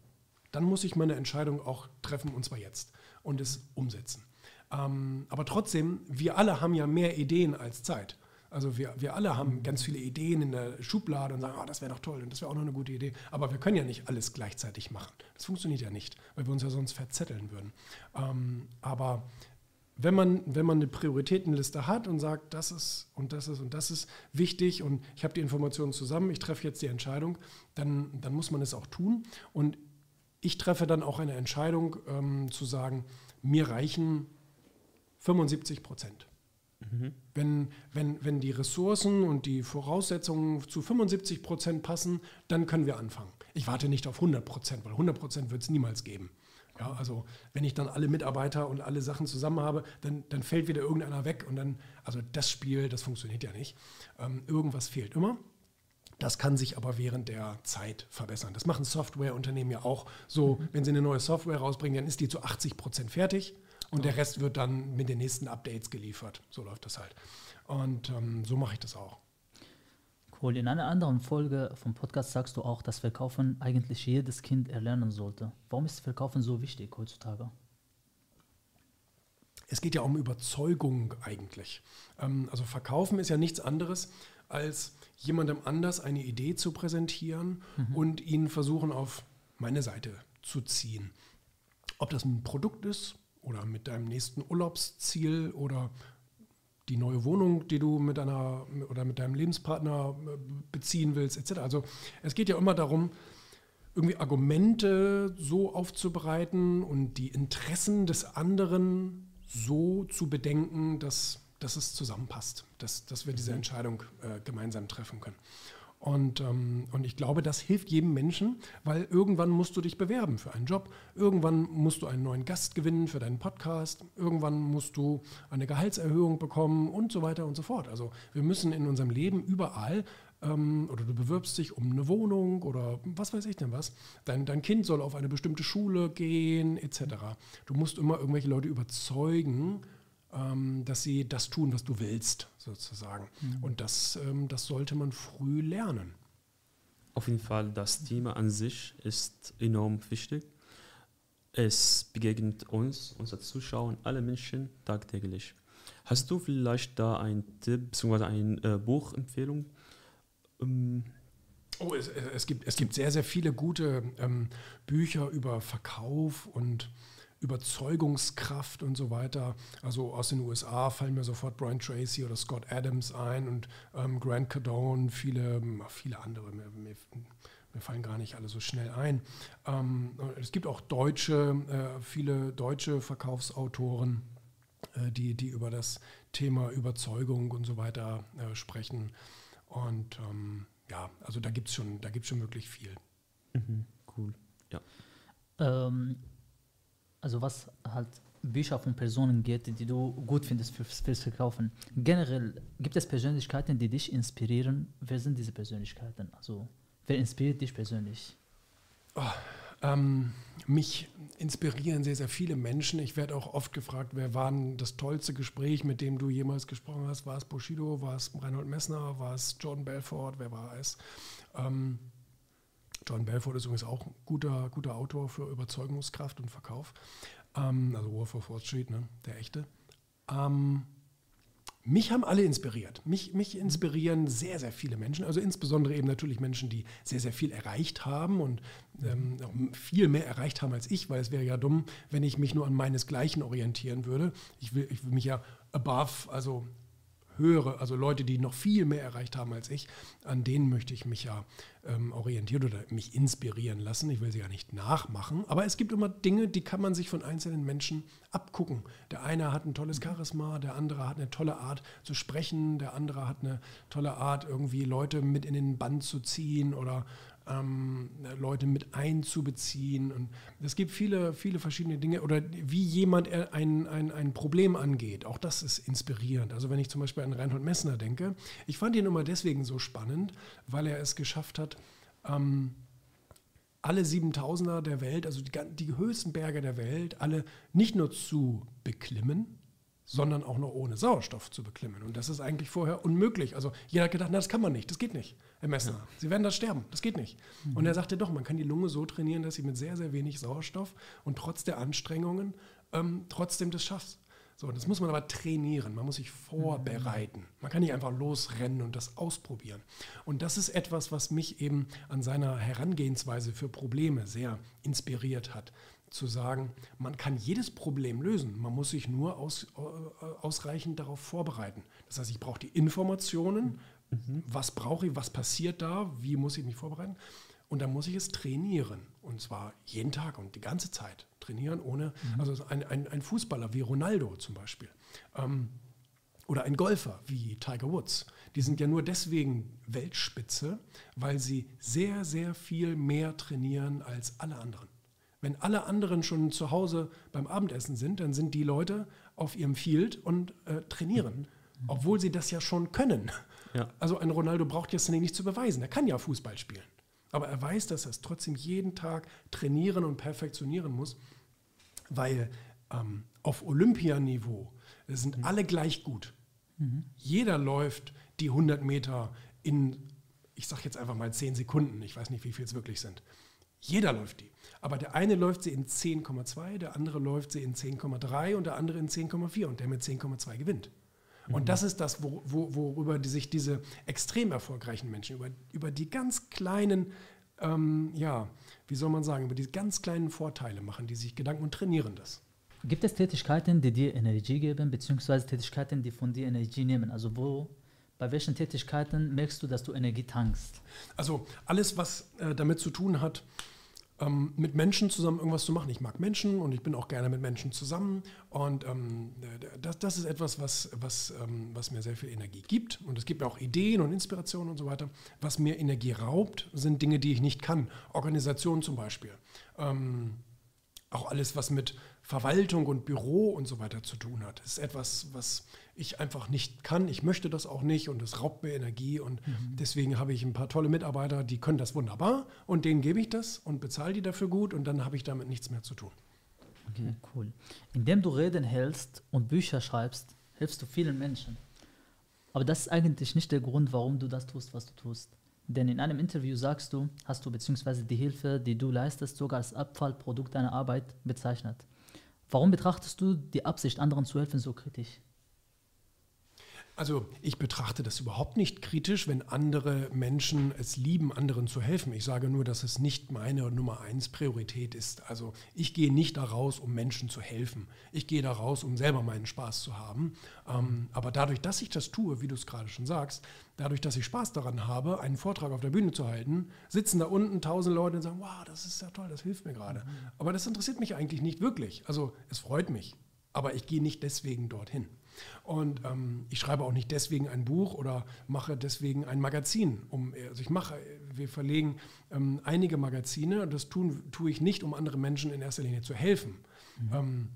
dann muss ich meine Entscheidung auch treffen und zwar jetzt und es umsetzen. Ähm, aber trotzdem, wir alle haben ja mehr Ideen als Zeit. Also wir, wir alle haben ganz viele Ideen in der Schublade und sagen, oh, das wäre doch toll und das wäre auch noch eine gute Idee. Aber wir können ja nicht alles gleichzeitig machen. Das funktioniert ja nicht, weil wir uns ja sonst verzetteln würden. Ähm, aber wenn man, wenn man eine Prioritätenliste hat und sagt, das ist und das ist und das ist wichtig und ich habe die Informationen zusammen, ich treffe jetzt die Entscheidung, dann, dann muss man es auch tun. Und ich treffe dann auch eine Entscheidung ähm, zu sagen, mir reichen 75 Prozent. Mhm. Wenn, wenn, wenn die Ressourcen und die Voraussetzungen zu 75 Prozent passen, dann können wir anfangen. Ich warte nicht auf 100 Prozent, weil 100 Prozent wird es niemals geben. Ja, also wenn ich dann alle Mitarbeiter und alle Sachen zusammen habe, dann, dann fällt wieder irgendeiner weg und dann, also das Spiel, das funktioniert ja nicht. Ähm, irgendwas fehlt immer. Das kann sich aber während der Zeit verbessern. Das machen Softwareunternehmen ja auch so. Mhm. Wenn sie eine neue Software rausbringen, dann ist die zu 80 Prozent fertig und der Rest wird dann mit den nächsten Updates geliefert. So läuft das halt. Und ähm, so mache ich das auch. Cool. In einer anderen Folge vom Podcast sagst du auch, dass Verkaufen eigentlich jedes Kind erlernen sollte. Warum ist Verkaufen so wichtig heutzutage? Es geht ja um Überzeugung eigentlich. Ähm, also Verkaufen ist ja nichts anderes, als jemandem anders eine Idee zu präsentieren mhm. und ihn versuchen auf meine Seite zu ziehen. Ob das ein Produkt ist, oder mit deinem nächsten Urlaubsziel oder die neue Wohnung, die du mit deiner oder mit deinem Lebenspartner äh, beziehen willst, etc. Also es geht ja immer darum, irgendwie Argumente so aufzubereiten und die Interessen des anderen so zu bedenken, dass, dass es zusammenpasst, dass, dass wir diese mhm. Entscheidung äh, gemeinsam treffen können. Und, ähm, und ich glaube, das hilft jedem Menschen, weil irgendwann musst du dich bewerben für einen Job, irgendwann musst du einen neuen Gast gewinnen für deinen Podcast, irgendwann musst du eine Gehaltserhöhung bekommen und so weiter und so fort. Also wir müssen in unserem Leben überall ähm, oder du bewirbst dich um eine Wohnung oder was weiß ich denn was. Dein, dein Kind soll auf eine bestimmte Schule gehen etc. Du musst immer irgendwelche Leute überzeugen, dass sie das tun, was du willst, sozusagen. Mhm. Und das, ähm, das sollte man früh lernen. Auf jeden Fall, das Thema an sich ist enorm wichtig. Es begegnet uns, unsere Zuschauer, alle Menschen tagtäglich. Hast du vielleicht da einen Tipp bzw. eine äh, Buchempfehlung? Ähm oh, es, es, gibt, es gibt sehr, sehr viele gute ähm, Bücher über Verkauf und Überzeugungskraft und so weiter. Also aus den USA fallen mir sofort Brian Tracy oder Scott Adams ein und ähm, Grant Cardone, viele, viele andere. Mir, mir, mir, fallen gar nicht alle so schnell ein. Ähm, es gibt auch deutsche, äh, viele deutsche Verkaufsautoren, äh, die, die über das Thema Überzeugung und so weiter äh, sprechen. Und ähm, ja, also da gibt es schon, schon wirklich viel. Mhm, cool. Ja. Ähm, also was halt Bücher von Personen geht, die du gut findest fürs, fürs Verkaufen. Generell gibt es Persönlichkeiten, die dich inspirieren. Wer sind diese Persönlichkeiten? Also wer inspiriert dich persönlich? Oh, ähm, mich inspirieren sehr, sehr viele Menschen. Ich werde auch oft gefragt, wer war das tollste Gespräch, mit dem du jemals gesprochen hast? War es Bushido, war es Reinhold Messner, war es Jordan Belfort, wer war es? Ähm, John Belfort ist übrigens auch ein guter, guter Autor für Überzeugungskraft und Verkauf. Ähm, also Wolf of Wall Street, ne? der echte. Ähm, mich haben alle inspiriert. Mich, mich inspirieren sehr, sehr viele Menschen. Also insbesondere eben natürlich Menschen, die sehr, sehr viel erreicht haben und ähm, viel mehr erreicht haben als ich, weil es wäre ja dumm, wenn ich mich nur an meinesgleichen orientieren würde. Ich will, ich will mich ja above, also höhere, also Leute, die noch viel mehr erreicht haben als ich, an denen möchte ich mich ja ähm, orientieren oder mich inspirieren lassen. Ich will sie ja nicht nachmachen, aber es gibt immer Dinge, die kann man sich von einzelnen Menschen abgucken. Der eine hat ein tolles Charisma, der andere hat eine tolle Art zu sprechen, der andere hat eine tolle Art, irgendwie Leute mit in den Band zu ziehen oder ähm, Leute mit einzubeziehen. Und es gibt viele, viele verschiedene Dinge oder wie jemand ein, ein, ein Problem angeht. Auch das ist inspirierend. Also wenn ich zum Beispiel an Reinhold Messner denke, ich fand ihn immer deswegen so spannend, weil er es geschafft hat, ähm, alle 7000er der Welt, also die, die höchsten Berge der Welt, alle nicht nur zu beklimmen, sondern auch noch ohne Sauerstoff zu beklimmen. Und das ist eigentlich vorher unmöglich. Also jeder hat gedacht, na, das kann man nicht, das geht nicht, Herr Messner. Ja. Sie werden da sterben, das geht nicht. Mhm. Und er sagte doch, man kann die Lunge so trainieren, dass sie mit sehr, sehr wenig Sauerstoff und trotz der Anstrengungen ähm, trotzdem das schafft. So, das muss man aber trainieren, man muss sich vorbereiten. Man kann nicht einfach losrennen und das ausprobieren. Und das ist etwas, was mich eben an seiner Herangehensweise für Probleme sehr inspiriert hat. Zu sagen, man kann jedes Problem lösen, man muss sich nur aus, äh, ausreichend darauf vorbereiten. Das heißt, ich brauche die Informationen, mhm. was brauche ich, was passiert da, wie muss ich mich vorbereiten. Und dann muss ich es trainieren. Und zwar jeden Tag und die ganze Zeit trainieren, ohne, mhm. also ein, ein, ein, Fußballer wie Ronaldo zum Beispiel. Ähm, oder ein Golfer wie Tiger Woods. Die sind ja nur deswegen Weltspitze, weil sie sehr, sehr viel mehr trainieren als alle anderen. Wenn alle anderen schon zu Hause beim Abendessen sind, dann sind die Leute auf ihrem Field und äh, trainieren, mhm. obwohl sie das ja schon können. Ja. Also ein Ronaldo braucht jetzt nicht zu beweisen, er kann ja Fußball spielen. Aber er weiß, dass er es trotzdem jeden Tag trainieren und perfektionieren muss, weil ähm, auf Olympianiveau sind mhm. alle gleich gut. Mhm. Jeder läuft die 100 Meter in, ich sage jetzt einfach mal 10 Sekunden. Ich weiß nicht, wie viel es wirklich sind. Jeder läuft die. Aber der eine läuft sie in 10,2, der andere läuft sie in 10,3 und der andere in 10,4 und der mit 10,2 gewinnt. Und das ist das, wo, wo, worüber die sich diese extrem erfolgreichen Menschen, über, über die ganz kleinen, ähm, ja, wie soll man sagen, über die ganz kleinen Vorteile machen, die sich Gedanken und trainieren das. Gibt es Tätigkeiten, die dir Energie geben, beziehungsweise Tätigkeiten, die von dir Energie nehmen? Also wo, bei welchen Tätigkeiten merkst du, dass du Energie tankst? Also alles, was äh, damit zu tun hat, ähm, mit Menschen zusammen irgendwas zu machen. Ich mag Menschen und ich bin auch gerne mit Menschen zusammen. Und ähm, das, das, ist etwas, was, was, ähm, was mir sehr viel Energie gibt. Und es gibt mir auch Ideen und Inspirationen und so weiter. Was mir Energie raubt, sind Dinge, die ich nicht kann. Organisation zum Beispiel. Ähm, auch alles, was mit Verwaltung und Büro und so weiter zu tun hat. Das ist etwas, was ich einfach nicht kann. Ich möchte das auch nicht und es raubt mir Energie. Und mhm. deswegen habe ich ein paar tolle Mitarbeiter, die können das wunderbar und denen gebe ich das und bezahle die dafür gut und dann habe ich damit nichts mehr zu tun. Okay, cool. Indem du Reden hältst und Bücher schreibst, hilfst du vielen Menschen. Aber das ist eigentlich nicht der Grund, warum du das tust, was du tust. Denn in einem Interview sagst du, hast du bzw. die Hilfe, die du leistest, sogar als Abfallprodukt deiner Arbeit bezeichnet. Warum betrachtest du die Absicht, anderen zu helfen, so kritisch? Also ich betrachte das überhaupt nicht kritisch, wenn andere Menschen es lieben, anderen zu helfen. Ich sage nur, dass es nicht meine Nummer eins Priorität ist. Also ich gehe nicht daraus, um Menschen zu helfen. Ich gehe daraus, um selber meinen Spaß zu haben. Ähm, aber dadurch, dass ich das tue, wie du es gerade schon sagst, dadurch, dass ich Spaß daran habe, einen Vortrag auf der Bühne zu halten, sitzen da unten tausend Leute und sagen, wow, das ist ja toll, das hilft mir gerade. Mhm. Aber das interessiert mich eigentlich nicht wirklich. Also es freut mich, aber ich gehe nicht deswegen dorthin. Und ähm, ich schreibe auch nicht deswegen ein Buch oder mache deswegen ein Magazin. Um, also ich mache, wir verlegen ähm, einige Magazine und das tun, tue ich nicht, um anderen Menschen in erster Linie zu helfen. Mhm. Ähm,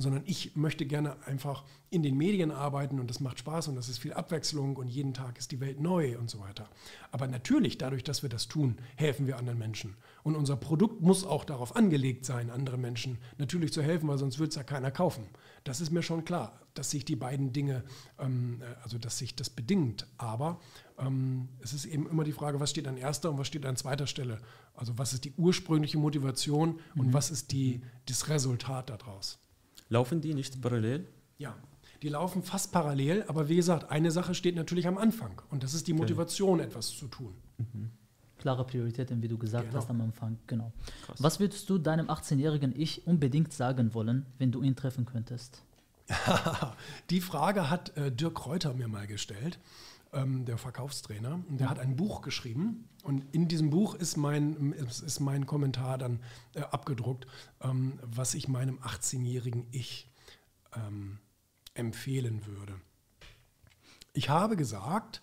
sondern ich möchte gerne einfach in den Medien arbeiten und das macht Spaß und das ist viel Abwechslung und jeden Tag ist die Welt neu und so weiter. Aber natürlich, dadurch, dass wir das tun, helfen wir anderen Menschen. Und unser Produkt muss auch darauf angelegt sein, anderen Menschen natürlich zu helfen, weil sonst wird es ja keiner kaufen. Das ist mir schon klar, dass sich die beiden Dinge, ähm, äh, also dass sich das bedingt. Aber ähm, es ist eben immer die Frage, was steht an erster und was steht an zweiter Stelle. Also was ist die ursprüngliche Motivation und mhm. was ist die, das Resultat daraus. Laufen die nicht parallel? Ja, die laufen fast parallel, aber wie gesagt, eine Sache steht natürlich am Anfang und das ist die Motivation, etwas zu tun. Mhm. Klare Prioritäten, wie du gesagt genau. hast am Anfang, genau. Krass. Was würdest du deinem 18-jährigen Ich unbedingt sagen wollen, wenn du ihn treffen könntest? die Frage hat äh, Dirk Kräuter mir mal gestellt, ähm, der Verkaufstrainer. Und der mhm. hat ein Buch geschrieben und in diesem Buch ist mein, ist, ist mein Kommentar dann äh, abgedruckt, ähm, was ich meinem 18-jährigen Ich ähm, empfehlen würde. Ich habe gesagt,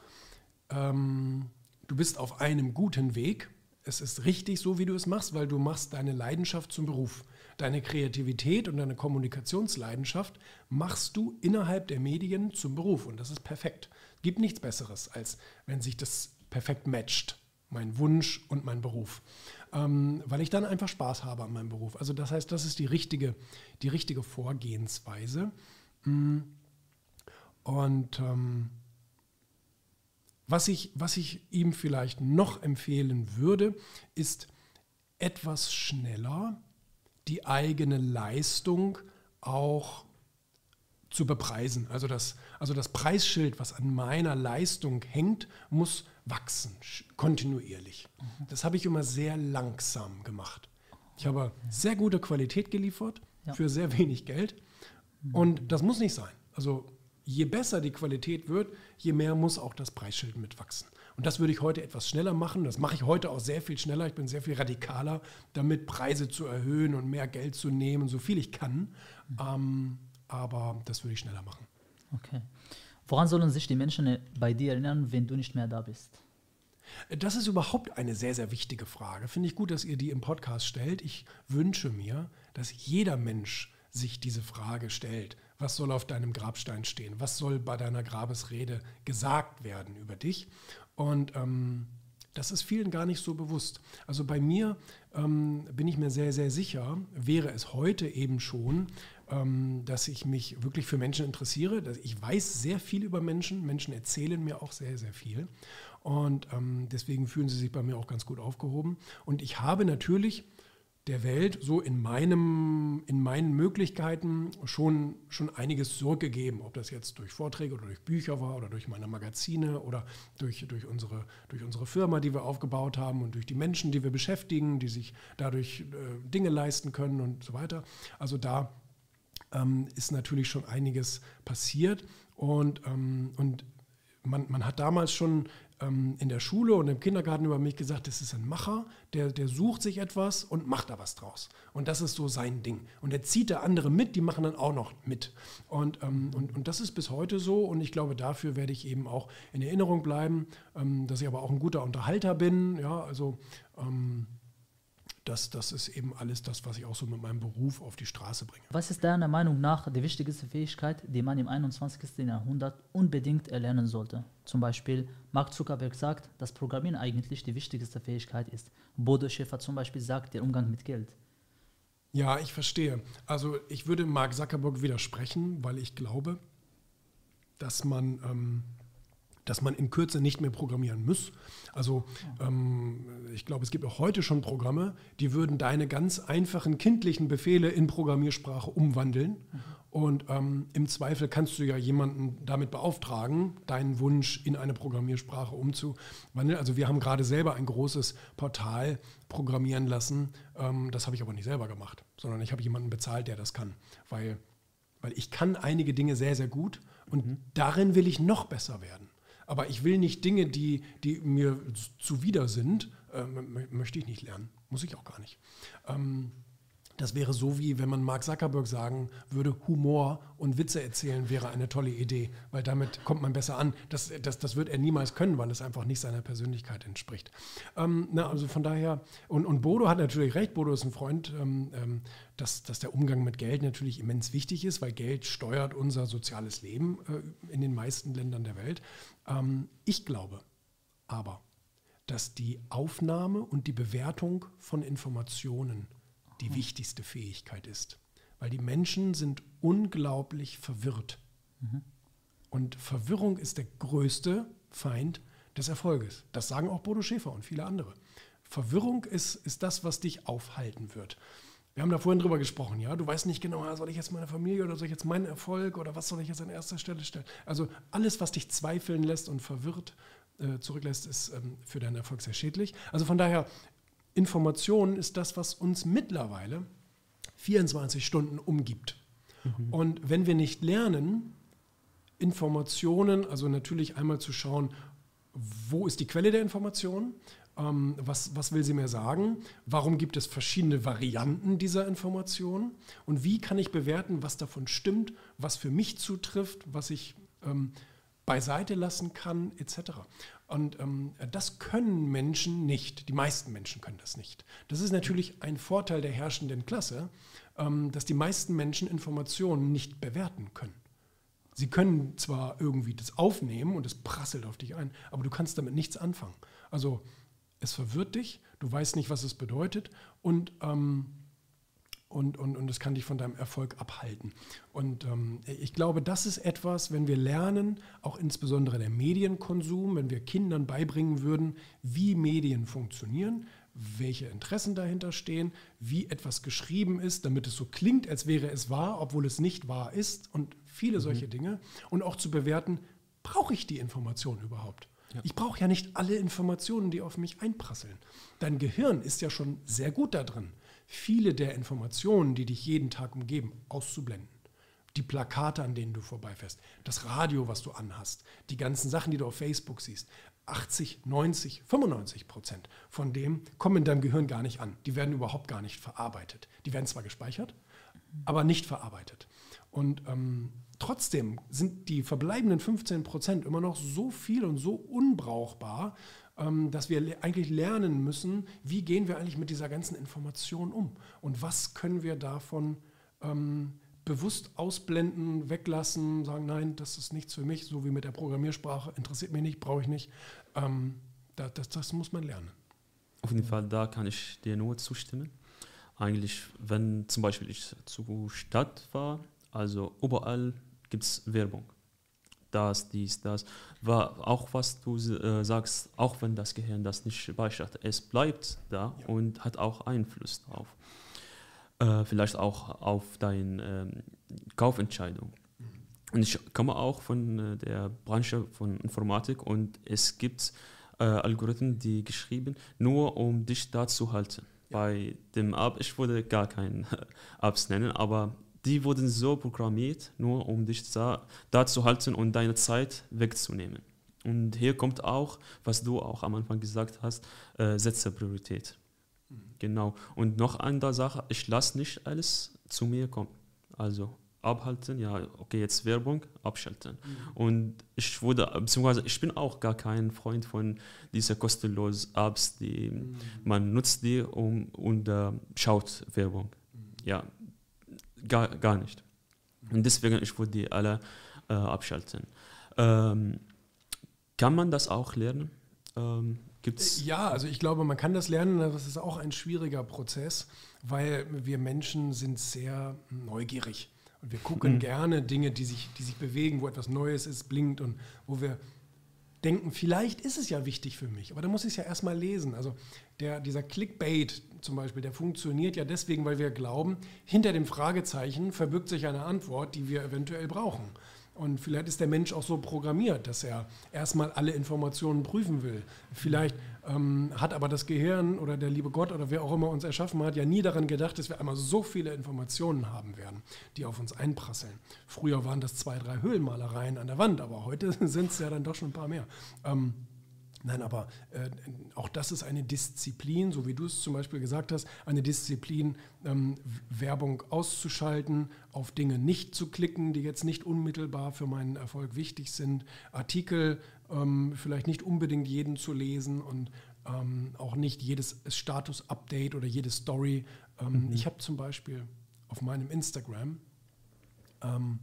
ähm, du bist auf einem guten Weg. Es ist richtig so, wie du es machst, weil du machst deine Leidenschaft zum Beruf. Deine Kreativität und deine Kommunikationsleidenschaft machst du innerhalb der Medien zum Beruf und das ist perfekt. Gibt nichts Besseres, als wenn sich das perfekt matcht. mein Wunsch und mein Beruf. Ähm, weil ich dann einfach Spaß habe an meinem Beruf. Also das heißt, das ist die richtige, die richtige Vorgehensweise. Mm. Und ähm, was, ich, was ich ihm vielleicht noch empfehlen würde, ist etwas schneller die eigene Leistung auch zu bepreisen. Also das, also das Preisschild, was an meiner Leistung hängt, muss wachsen, kontinuierlich. Das habe ich immer sehr langsam gemacht. Ich habe sehr gute Qualität geliefert ja. für sehr wenig Geld. Und das muss nicht sein. Also je besser die Qualität wird, je mehr muss auch das Preisschild mitwachsen. Und das würde ich heute etwas schneller machen. Das mache ich heute auch sehr viel schneller. Ich bin sehr viel radikaler, damit Preise zu erhöhen und mehr Geld zu nehmen, so viel ich kann. Mhm. Ähm, aber das würde ich schneller machen. Okay. Woran sollen sich die Menschen bei dir erinnern, wenn du nicht mehr da bist? Das ist überhaupt eine sehr, sehr wichtige Frage. Finde ich gut, dass ihr die im Podcast stellt. Ich wünsche mir, dass jeder Mensch sich diese Frage stellt. Was soll auf deinem Grabstein stehen? Was soll bei deiner Grabesrede gesagt werden über dich? Und ähm, das ist vielen gar nicht so bewusst. Also bei mir ähm, bin ich mir sehr, sehr sicher, wäre es heute eben schon, ähm, dass ich mich wirklich für Menschen interessiere. Dass ich weiß sehr viel über Menschen. Menschen erzählen mir auch sehr, sehr viel. Und ähm, deswegen fühlen sie sich bei mir auch ganz gut aufgehoben. Und ich habe natürlich der Welt so in, meinem, in meinen Möglichkeiten schon, schon einiges zurückgegeben. Ob das jetzt durch Vorträge oder durch Bücher war oder durch meine Magazine oder durch, durch, unsere, durch unsere Firma, die wir aufgebaut haben und durch die Menschen, die wir beschäftigen, die sich dadurch äh, Dinge leisten können und so weiter. Also da ähm, ist natürlich schon einiges passiert und, ähm, und man, man hat damals schon in der Schule und im Kindergarten über mich gesagt, das ist ein Macher, der, der sucht sich etwas und macht da was draus. Und das ist so sein Ding. Und er zieht da andere mit, die machen dann auch noch mit. Und, ähm, und, und das ist bis heute so und ich glaube, dafür werde ich eben auch in Erinnerung bleiben, ähm, dass ich aber auch ein guter Unterhalter bin. Ja, also ähm, das, das ist eben alles das, was ich auch so mit meinem Beruf auf die Straße bringe. Was ist deiner Meinung nach die wichtigste Fähigkeit, die man im 21. Jahrhundert unbedingt erlernen sollte? Zum Beispiel, Mark Zuckerberg sagt, dass Programmieren eigentlich die wichtigste Fähigkeit ist. Bodo Schäfer zum Beispiel sagt, der Umgang mit Geld. Ja, ich verstehe. Also ich würde Mark Zuckerberg widersprechen, weil ich glaube, dass man ähm, dass man in Kürze nicht mehr programmieren muss. Also ähm, ich glaube, es gibt auch heute schon Programme, die würden deine ganz einfachen kindlichen Befehle in Programmiersprache umwandeln. Und ähm, im Zweifel kannst du ja jemanden damit beauftragen, deinen Wunsch in eine Programmiersprache umzuwandeln. Also wir haben gerade selber ein großes Portal programmieren lassen. Ähm, das habe ich aber nicht selber gemacht, sondern ich habe jemanden bezahlt, der das kann. Weil, weil ich kann einige Dinge sehr, sehr gut und mhm. darin will ich noch besser werden. Aber ich will nicht Dinge, die, die mir zuwider sind, äh, möchte ich nicht lernen. Muss ich auch gar nicht. Ähm, das wäre so wie, wenn man Mark Zuckerberg sagen würde, Humor und Witze erzählen wäre eine tolle Idee, weil damit kommt man besser an. Das, das, das wird er niemals können, weil es einfach nicht seiner Persönlichkeit entspricht. Ähm, na, also von daher, und, und Bodo hat natürlich recht, Bodo ist ein Freund, ähm, ähm, dass, dass der Umgang mit Geld natürlich immens wichtig ist, weil Geld steuert unser soziales Leben äh, in den meisten Ländern der Welt. Ähm, ich glaube aber, dass die Aufnahme und die Bewertung von Informationen die wichtigste Fähigkeit ist. Weil die Menschen sind unglaublich verwirrt. Mhm. Und Verwirrung ist der größte Feind des Erfolges. Das sagen auch Bodo Schäfer und viele andere. Verwirrung ist, ist das, was dich aufhalten wird. Wir haben da vorhin drüber gesprochen, ja. Du weißt nicht genau, ah, soll ich jetzt meine Familie oder soll ich jetzt meinen Erfolg oder was soll ich jetzt an erster Stelle stellen? Also alles, was dich zweifeln lässt und verwirrt äh, zurücklässt, ist ähm, für deinen Erfolg sehr schädlich. Also von daher, Information ist das, was uns mittlerweile 24 Stunden umgibt. Mhm. Und wenn wir nicht lernen, Informationen, also natürlich einmal zu schauen, wo ist die Quelle der Information, ähm, was, was will sie mir sagen, warum gibt es verschiedene Varianten dieser Information und wie kann ich bewerten, was davon stimmt, was für mich zutrifft, was ich ähm, beiseite lassen kann, etc. Und ähm, das können Menschen nicht. Die meisten Menschen können das nicht. Das ist natürlich ein Vorteil der herrschenden Klasse, ähm, dass die meisten Menschen Informationen nicht bewerten können. Sie können zwar irgendwie das aufnehmen und es prasselt auf dich ein, aber du kannst damit nichts anfangen. Also es verwirrt dich, du weißt nicht, was es bedeutet und, ähm, und, und, und es kann dich von deinem Erfolg abhalten. Und ähm, ich glaube, das ist etwas, wenn wir lernen, auch insbesondere der Medienkonsum, wenn wir Kindern beibringen würden, wie Medien funktionieren, welche Interessen dahinter stehen, wie etwas geschrieben ist, damit es so klingt, als wäre es wahr, obwohl es nicht wahr ist und viele mhm. solche Dinge. Und auch zu bewerten, brauche ich die Information überhaupt? Ja. Ich brauche ja nicht alle Informationen, die auf mich einprasseln. Dein Gehirn ist ja schon sehr gut da drin, viele der Informationen, die dich jeden Tag umgeben, auszublenden. Die Plakate, an denen du vorbeifährst, das Radio, was du anhast, die ganzen Sachen, die du auf Facebook siehst. 80, 90, 95 Prozent von dem kommen in deinem Gehirn gar nicht an. Die werden überhaupt gar nicht verarbeitet. Die werden zwar gespeichert, aber nicht verarbeitet. Und ähm, trotzdem sind die verbleibenden 15 Prozent immer noch so viel und so unbrauchbar, ähm, dass wir eigentlich lernen müssen, wie gehen wir eigentlich mit dieser ganzen Information um und was können wir davon ähm, bewusst ausblenden, weglassen, sagen, nein, das ist nichts für mich, so wie mit der Programmiersprache, interessiert mich nicht, brauche ich nicht. Ähm, das, das, das muss man lernen. Auf jeden Fall, da kann ich dir nur zustimmen. Eigentlich, wenn zum Beispiel ich zur Stadt war, also überall gibt es Werbung. Das, dies, das. War auch was du äh, sagst, auch wenn das Gehirn das nicht speichert, es bleibt da ja. und hat auch Einfluss darauf. Äh, vielleicht auch auf deine ähm, Kaufentscheidung. Mhm. Und ich komme auch von äh, der Branche von Informatik und es gibt äh, Algorithmen, die geschrieben, nur um dich da zu halten. Ja. Bei dem App, ich würde gar keine Apps nennen, aber die wurden so programmiert, nur um dich da, da zu halten und deine Zeit wegzunehmen. Und hier kommt auch, was du auch am Anfang gesagt hast, äh, setze Priorität. Mhm. Genau. Und noch eine Sache, ich lasse nicht alles zu mir kommen. Also abhalten, ja, okay, jetzt Werbung, abschalten. Mhm. Und ich wurde, beziehungsweise ich bin auch gar kein Freund von diesen kostenlosen Apps, die mhm. man nutzt die um, und äh, schaut Werbung. Mhm. Ja, Gar, gar nicht. Und deswegen, ich würde die alle äh, abschalten. Ähm, kann man das auch lernen? Ähm, gibt's ja, also ich glaube, man kann das lernen, das ist auch ein schwieriger Prozess, weil wir Menschen sind sehr neugierig. Und wir gucken mhm. gerne Dinge, die sich, die sich bewegen, wo etwas Neues ist, blinkt und wo wir denken, vielleicht ist es ja wichtig für mich, aber dann muss ich es ja erstmal lesen. Also der, dieser Clickbait zum Beispiel, der funktioniert ja deswegen, weil wir glauben, hinter dem Fragezeichen verbirgt sich eine Antwort, die wir eventuell brauchen. Und vielleicht ist der Mensch auch so programmiert, dass er erstmal alle Informationen prüfen will. Vielleicht ähm, hat aber das Gehirn oder der liebe Gott oder wer auch immer uns erschaffen hat, ja nie daran gedacht, dass wir einmal so viele Informationen haben werden, die auf uns einprasseln. Früher waren das zwei, drei Höhlenmalereien an der Wand, aber heute sind es ja dann doch schon ein paar mehr. Ähm, Nein, aber äh, auch das ist eine Disziplin, so wie du es zum Beispiel gesagt hast, eine Disziplin, ähm, Werbung auszuschalten, auf Dinge nicht zu klicken, die jetzt nicht unmittelbar für meinen Erfolg wichtig sind, Artikel ähm, vielleicht nicht unbedingt jeden zu lesen und ähm, auch nicht jedes Status-Update oder jede Story. Ähm, mhm. Ich habe zum Beispiel auf meinem Instagram, ähm,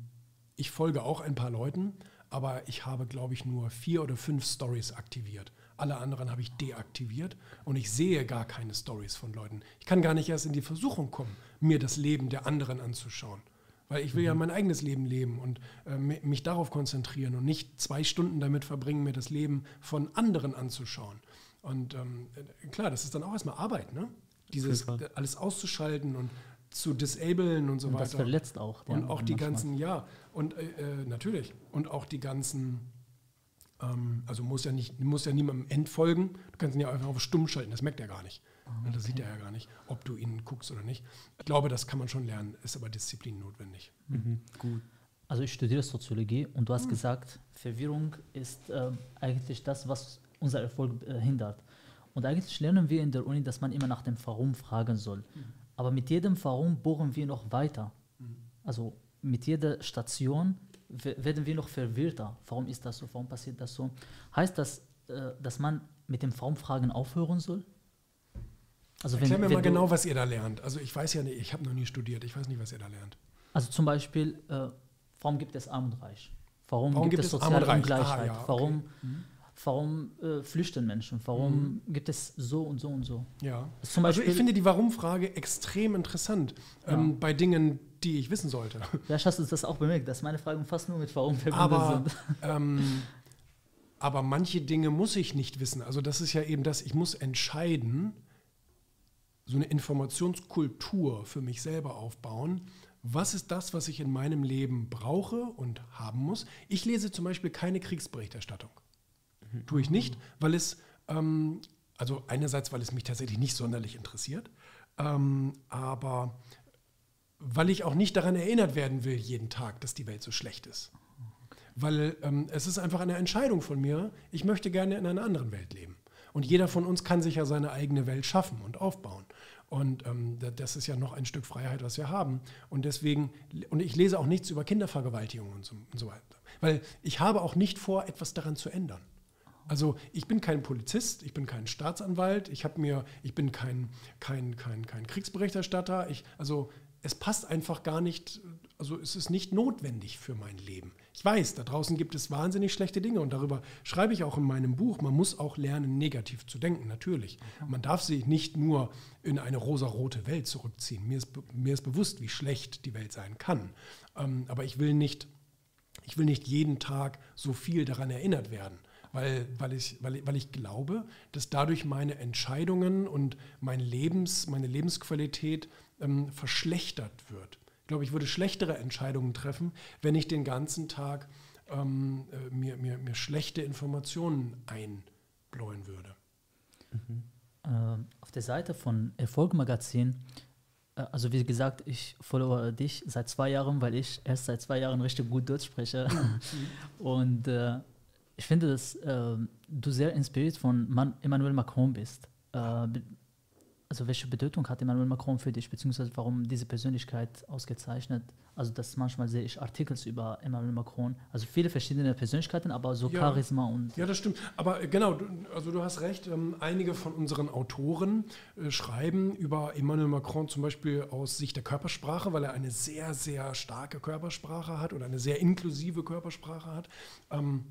ich folge auch ein paar Leuten, aber ich habe, glaube ich, nur vier oder fünf Stories aktiviert. Alle anderen habe ich deaktiviert und ich sehe gar keine Stories von Leuten. Ich kann gar nicht erst in die Versuchung kommen, mir das Leben der anderen anzuschauen. Weil ich will mhm. ja mein eigenes Leben leben und äh, mich darauf konzentrieren und nicht zwei Stunden damit verbringen, mir das Leben von anderen anzuschauen. Und ähm, äh, klar, das ist dann auch erstmal Arbeit, ne? Dieses alles auszuschalten und zu disablen und so und weiter. Das verletzt auch. Und auch die ganzen, ja, und äh, äh, natürlich. Und auch die ganzen, ähm, also muss ja nicht, muss ja niemandem entfolgen. Du kannst ihn ja einfach auf stumm schalten, das merkt er gar nicht. Okay. Das sieht er ja gar nicht, ob du ihn guckst oder nicht. Ich glaube, das kann man schon lernen, ist aber Disziplin notwendig. Mhm. Gut. Also ich studiere Soziologie und du hast mhm. gesagt, Verwirrung ist äh, eigentlich das, was unser Erfolg äh, hindert. Und eigentlich lernen wir in der Uni, dass man immer nach dem Warum fragen soll. Mhm. Aber mit jedem Warum bohren wir noch weiter. Mhm. Also mit jeder Station werden wir noch verwirrter. Warum ist das so? Warum passiert das so? Heißt das, äh, dass man mit dem Warum-Fragen aufhören soll? Also wenn, Erklär mir mal genau, was ihr da lernt. Also ich weiß ja nicht, ich habe noch nie studiert, ich weiß nicht, was ihr da lernt. Also zum Beispiel, äh, warum gibt es Arm und Reich? Warum, warum gibt, gibt, es soziale Ungleichheit? Ah, ja, okay. Warum? Mhm. warum äh, flüchten Menschen, warum mhm. gibt es so und so und so. Ja. Zum Beispiel, also ich finde die Warum-Frage extrem interessant ja. ähm, bei Dingen, die ich wissen sollte. Vielleicht hast du das auch bemerkt, dass meine Fragen fast nur mit Warum verbunden aber, sind. Ähm, aber manche Dinge muss ich nicht wissen. Also das ist ja eben das, ich muss entscheiden, so eine Informationskultur für mich selber aufbauen. Was ist das, was ich in meinem Leben brauche und haben muss? Ich lese zum Beispiel keine Kriegsberichterstattung. Mhm. Tue ich nicht, weil es, ähm, also einerseits, weil es mich tatsächlich nicht sonderlich interessiert, ähm, aber weil ich auch nicht daran erinnert werden will, jeden Tag, dass die Welt so schlecht ist. Weil ähm, es ist einfach eine Entscheidung von mir, ich möchte gerne in einer anderen Welt leben. Und jeder von uns kann sich ja seine eigene Welt schaffen und aufbauen. Und ähm, das ist ja noch ein Stück Freiheit, was wir haben. Und deswegen, und ich lese auch nichts über Kindervergewaltigung und so, und so weiter. Weil ich habe auch nicht vor, etwas daran zu ändern. Also ich bin kein Polizist, ich bin kein Staatsanwalt, ich mir, ich bin kein, kein, kein, kein Kriegsberichterstatter. Ich, also es passt einfach gar nicht, also es ist nicht notwendig für mein Leben. Ich weiß, da draußen gibt es wahnsinnig schlechte Dinge und darüber schreibe ich auch in meinem Buch. Man muss auch lernen, negativ zu denken, natürlich. Man darf sich nicht nur in eine rosarote Welt zurückziehen. Mir ist, mir ist bewusst, wie schlecht die Welt sein kann. Ähm, aber ich will nicht, ich will nicht jeden Tag so viel daran erinnert werden weil, weil, ich, weil, weil ich glaube, dass dadurch meine Entscheidungen und mein Lebens, meine Lebensqualität ähm, verschlechtert wird. Ich glaube, ich würde schlechtere Entscheidungen treffen, wenn ich den ganzen Tag ähm, äh, mir, mir, mir schlechte Informationen einbläuen würde. Mhm. Äh, auf der Seite von Erfolg Magazin, äh, also wie gesagt, ich followe dich seit zwei Jahren, weil ich erst seit zwei Jahren richtig gut Deutsch spreche. Mhm. Und äh, ich finde, dass äh, du sehr inspiriert von Man Emmanuel Macron bist. Äh, also welche Bedeutung hat Emmanuel Macron für dich, beziehungsweise warum diese Persönlichkeit ausgezeichnet? Also das manchmal sehe ich Artikel über Emmanuel Macron, also viele verschiedene Persönlichkeiten, aber so ja. Charisma und... Ja, das stimmt. Aber äh, genau, also du hast recht, ähm, einige von unseren Autoren äh, schreiben über Emmanuel Macron zum Beispiel aus Sicht der Körpersprache, weil er eine sehr, sehr starke Körpersprache hat oder eine sehr inklusive Körpersprache hat. Ähm,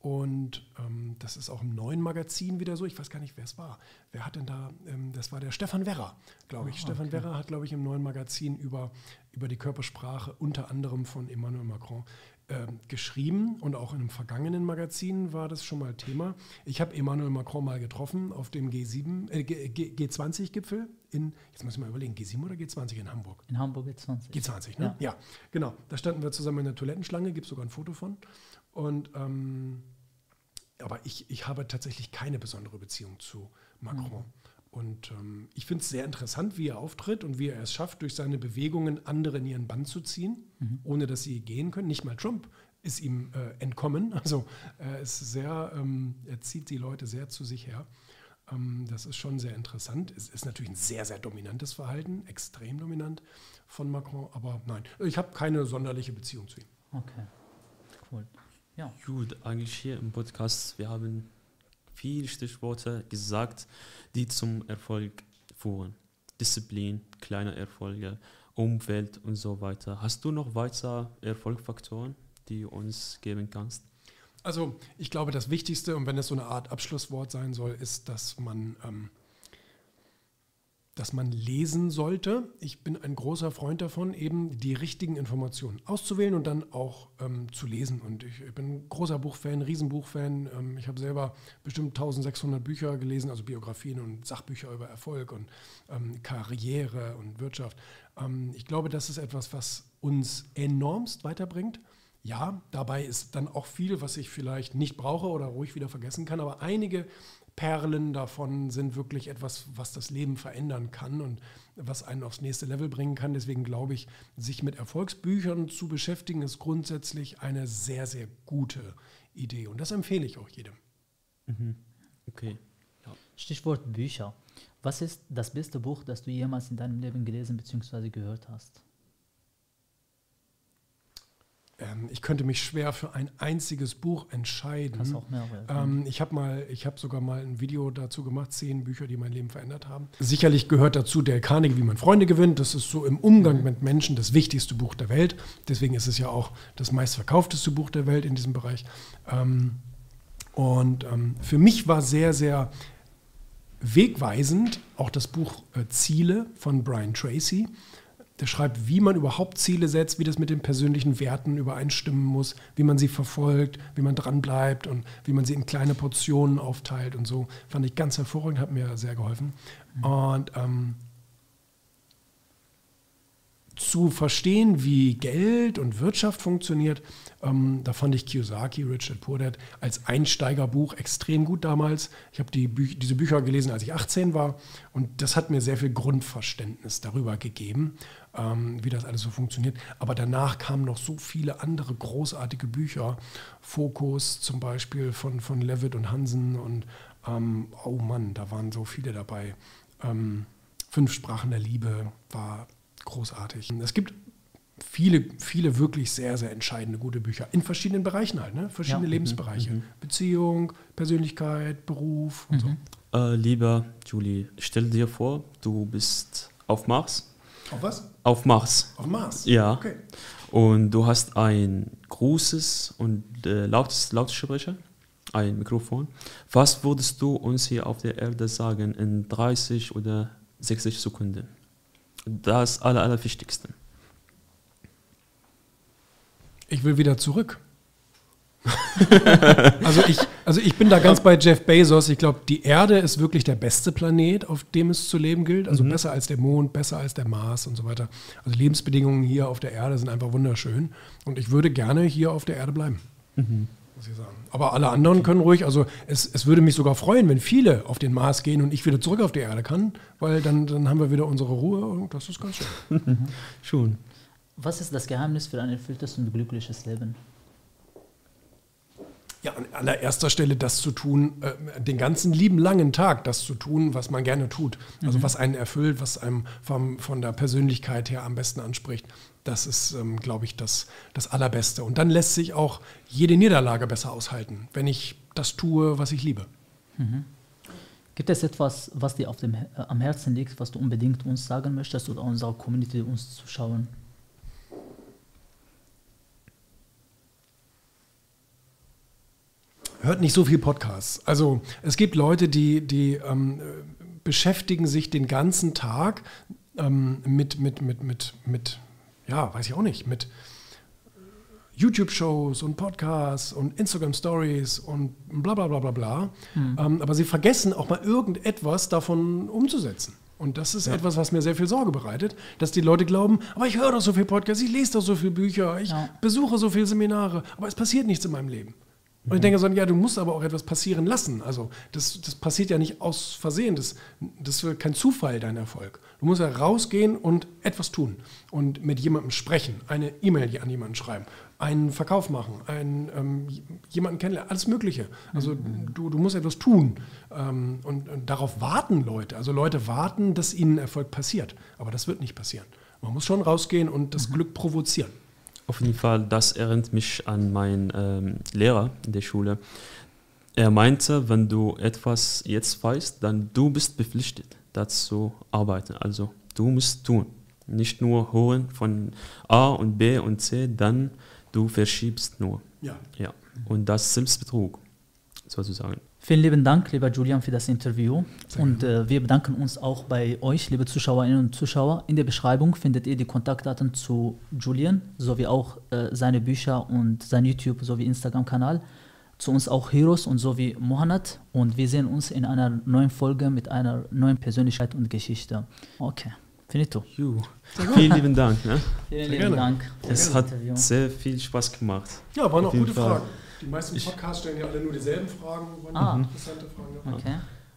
und ähm, das ist auch im neuen Magazin wieder so. Ich weiß gar nicht, wer es war. Wer hat denn da, ähm, das war der Stefan Werrer, glaube ich. Oh, Stefan Werrer hat, glaube ich, im neuen Magazin über, über die Körpersprache unter anderem von Emmanuel Macron äh, geschrieben. Und auch in einem vergangenen Magazin war das schon mal Thema. Ich habe Emmanuel Macron mal getroffen auf dem G7, äh, G20-Gipfel in, jetzt muss ich mal überlegen, G7 oder G20 in Hamburg? In Hamburg G20. G20, ne? Ja, ja genau. Da standen wir zusammen in der Toilettenschlange, gibt es sogar ein Foto von. Und ähm, aber ich, ich habe tatsächlich keine besondere Beziehung zu Macron. Mhm. Und ähm, ich finde es sehr interessant, wie er auftritt und wie er es schafft, durch seine Bewegungen andere in ihren Bann zu ziehen, mhm. ohne dass sie gehen können. Nicht mal Trump ist ihm äh, entkommen. Also er ist sehr, ähm, er zieht die Leute sehr zu sich her. Ähm, das ist schon sehr interessant. Es ist natürlich ein sehr, sehr dominantes Verhalten, extrem dominant von Macron. Aber nein, ich habe keine sonderliche Beziehung zu ihm. Okay, cool. Ja. Gut, eigentlich hier im Podcast, wir haben viele Stichworte gesagt, die zum Erfolg führen. Disziplin, kleine Erfolge, Umwelt und so weiter. Hast du noch weitere Erfolgsfaktoren, die du uns geben kannst? Also ich glaube, das Wichtigste, und wenn es so eine Art Abschlusswort sein soll, ist, dass man ähm, dass man lesen sollte. Ich bin ein großer Freund davon, eben die richtigen Informationen auszuwählen und dann auch ähm, zu lesen. Und ich, ich, bin großer Buchfan, Riesenbuchfan. Ähm, ich habe selber bestimmt 1600 Bücher gelesen, also Biografien und Sachbücher über Erfolg und ähm, Karriere und Wirtschaft. Ähm, ich glaube, das ist etwas, was uns enormst weiterbringt. Ja, dabei ist dann auch viel, was ich vielleicht nicht brauche oder ruhig wieder vergessen kann, aber einige Perlen davon sind wirklich etwas, was das Leben verändern kann und was einen aufs nächste Level bringen kann. Deswegen glaube ich, sich mit Erfolgsbüchern zu beschäftigen, ist grundsätzlich eine sehr, sehr gute Idee. Und das empfehle ich auch jedem. Mhm. Okay. Ja. Stichwort Bücher. Was ist das beste Buch, das du jemals in deinem Leben gelesen bzw. gehört hast? Ähm, ich könnte mich schwer für ein einziges Buch entscheiden. Kannst auch mehrere. Ähm, ich habe mal, ich habe sogar mal ein Video dazu gemacht, zehn Bücher, die mein Leben verändert haben. Sicherlich gehört dazu der Carnegie, wie man Freunde gewinnt. Das ist so im Umgang mit Menschen das wichtigste Buch der Welt. Deswegen ist es ja auch das meistverkaufteste Buch der Welt in diesem Bereich. Ähm, Und ähm, für mich war sehr, sehr wegweisend auch das Buch äh, Ziele von Brian Tracy. Der schreibt, wie man überhaupt Ziele setzt, wie das mit den persönlichen Werten übereinstimmen muss, wie man sie verfolgt, wie man dranbleibt und wie man sie in kleine Portionen aufteilt und so. Fand ich ganz hervorragend, hat mir sehr geholfen. Und ähm, zu verstehen, wie Geld und Wirtschaft funktioniert, ähm, da fand ich Kiyosaki, Richard Purdett als Einsteigerbuch extrem gut damals. Ich habe die Bü diese Bücher gelesen, als ich 18 war und das hat mir sehr viel Grundverständnis darüber gegeben, ähm, wie das alles so funktioniert. Aber danach kamen noch so viele andere großartige Bücher, Fokus zum Beispiel von, von Levitt und Hansen und ähm, oh Mann, da waren so viele dabei. Ähm, Fünf Sprachen der Liebe war großartig. Es gibt viele, viele wirklich sehr, sehr entscheidende gute Bücher in verschiedenen Bereichen halt, ne? verschiedene Ja. Lebensbereiche. Mhm. Beziehung, Persönlichkeit, Beruf und Mhm. Äh, lieber Julie, stell dir vor, du bist auf Mars. Auf was? Auf Mars. Auf Mars? Ja. Okay. Und du hast ein großes und äh, lautes Lautsprecher, ein Mikrofon. Was würdest du uns hier auf der Erde sagen in 30 oder 60 Sekunden? Das aller, Allerwichtigste. Ich will wieder zurück. also, ich, also ich bin da ganz bei Jeff Bezos. Ich glaube, die Erde ist wirklich der beste Planet, auf dem es zu leben gilt. Also Mhm. besser als der Mond, besser als der Mars und so weiter. Also Lebensbedingungen hier auf der Erde sind einfach wunderschön. Und ich würde gerne hier auf der Erde bleiben. Muss ich sagen. Aber alle anderen können ruhig, also es, es würde mich sogar freuen, wenn viele auf den Mars gehen und ich wieder zurück auf die Erde kann, weil dann, dann haben wir wieder unsere Ruhe und das ist ganz schön. Schon. Was ist das Geheimnis für ein erfülltes und glückliches Leben? Ja, an allererster Stelle das zu tun, äh, den ganzen lieben langen Tag das zu tun, was man gerne tut. Also was einen erfüllt, was einem vom, von der Persönlichkeit her am besten anspricht. Das ist, ähm, glaube ich, das, das Allerbeste. Und dann lässt sich auch jede Niederlage besser aushalten, wenn ich das tue, was ich liebe. Gibt es etwas, was dir auf dem, äh, am Herzen liegt, was du unbedingt uns sagen möchtest oder unserer Community uns zu schauen? Hört nicht so viel Podcasts. Also es gibt Leute, die, die ähm, äh, beschäftigen sich den ganzen Tag ähm, mit, mit, mit, mit, mit, ja, weiß ich auch nicht, mit YouTube-Shows und Podcasts und Instagram-Stories und bla bla bla bla bla. Ähm, aber sie vergessen auch mal irgendetwas davon umzusetzen. Und das ist etwas, was mir sehr viel Sorge bereitet, dass die Leute glauben, aber ich höre doch so viel Podcasts, ich lese doch so viele Bücher, ich Ja. besuche so viele Seminare, aber es passiert nichts in meinem Leben. Und ich denke so, ja, du musst aber auch etwas passieren lassen. Also das, das passiert ja nicht aus Versehen. Das, das wird kein Zufall, dein Erfolg. Du musst ja rausgehen und etwas tun und mit jemandem sprechen, eine E-Mail an jemanden schreiben, einen Verkauf machen, einen, ähm, jemanden kennenlernen, alles Mögliche. Also du, du musst etwas tun ähm, und, und darauf warten Leute. Also Leute warten, dass ihnen Erfolg passiert. Aber das wird nicht passieren. Man muss schon rausgehen und das Glück provozieren. Auf jeden Fall, das erinnert mich an meinen ähm, Lehrer in der Schule. Er meinte, wenn du etwas jetzt weißt, dann du bist verpflichtet, dazu arbeiten. Also du musst tun. Nicht nur holen von A und B und C, dann du verschiebst nur. Ja. Ja. Und das ist Selbstbetrug, sozusagen. Vielen lieben Dank, lieber Julian, für das Interview. und äh, wir bedanken uns auch bei euch, liebe Zuschauerinnen und Zuschauer. In der Beschreibung findet ihr die Kontaktdaten zu Julian, sowie auch äh, seine Bücher und sein YouTube- sowie Instagram-Kanal. Zu uns auch Heroes und sowie Mohanad. Und wir sehen uns in einer neuen Folge mit einer neuen Persönlichkeit und Geschichte. Okay, finito. Juhu. Vielen lieben Dank. Ne? Vielen lieben gerne. Dank. Es hat sehr viel Spaß gemacht. Ja, waren auch gute Fall. Fragen. Die meisten Podcasts stellen ja alle nur dieselben Fragen, waren Ah. interessante Fragen. Okay.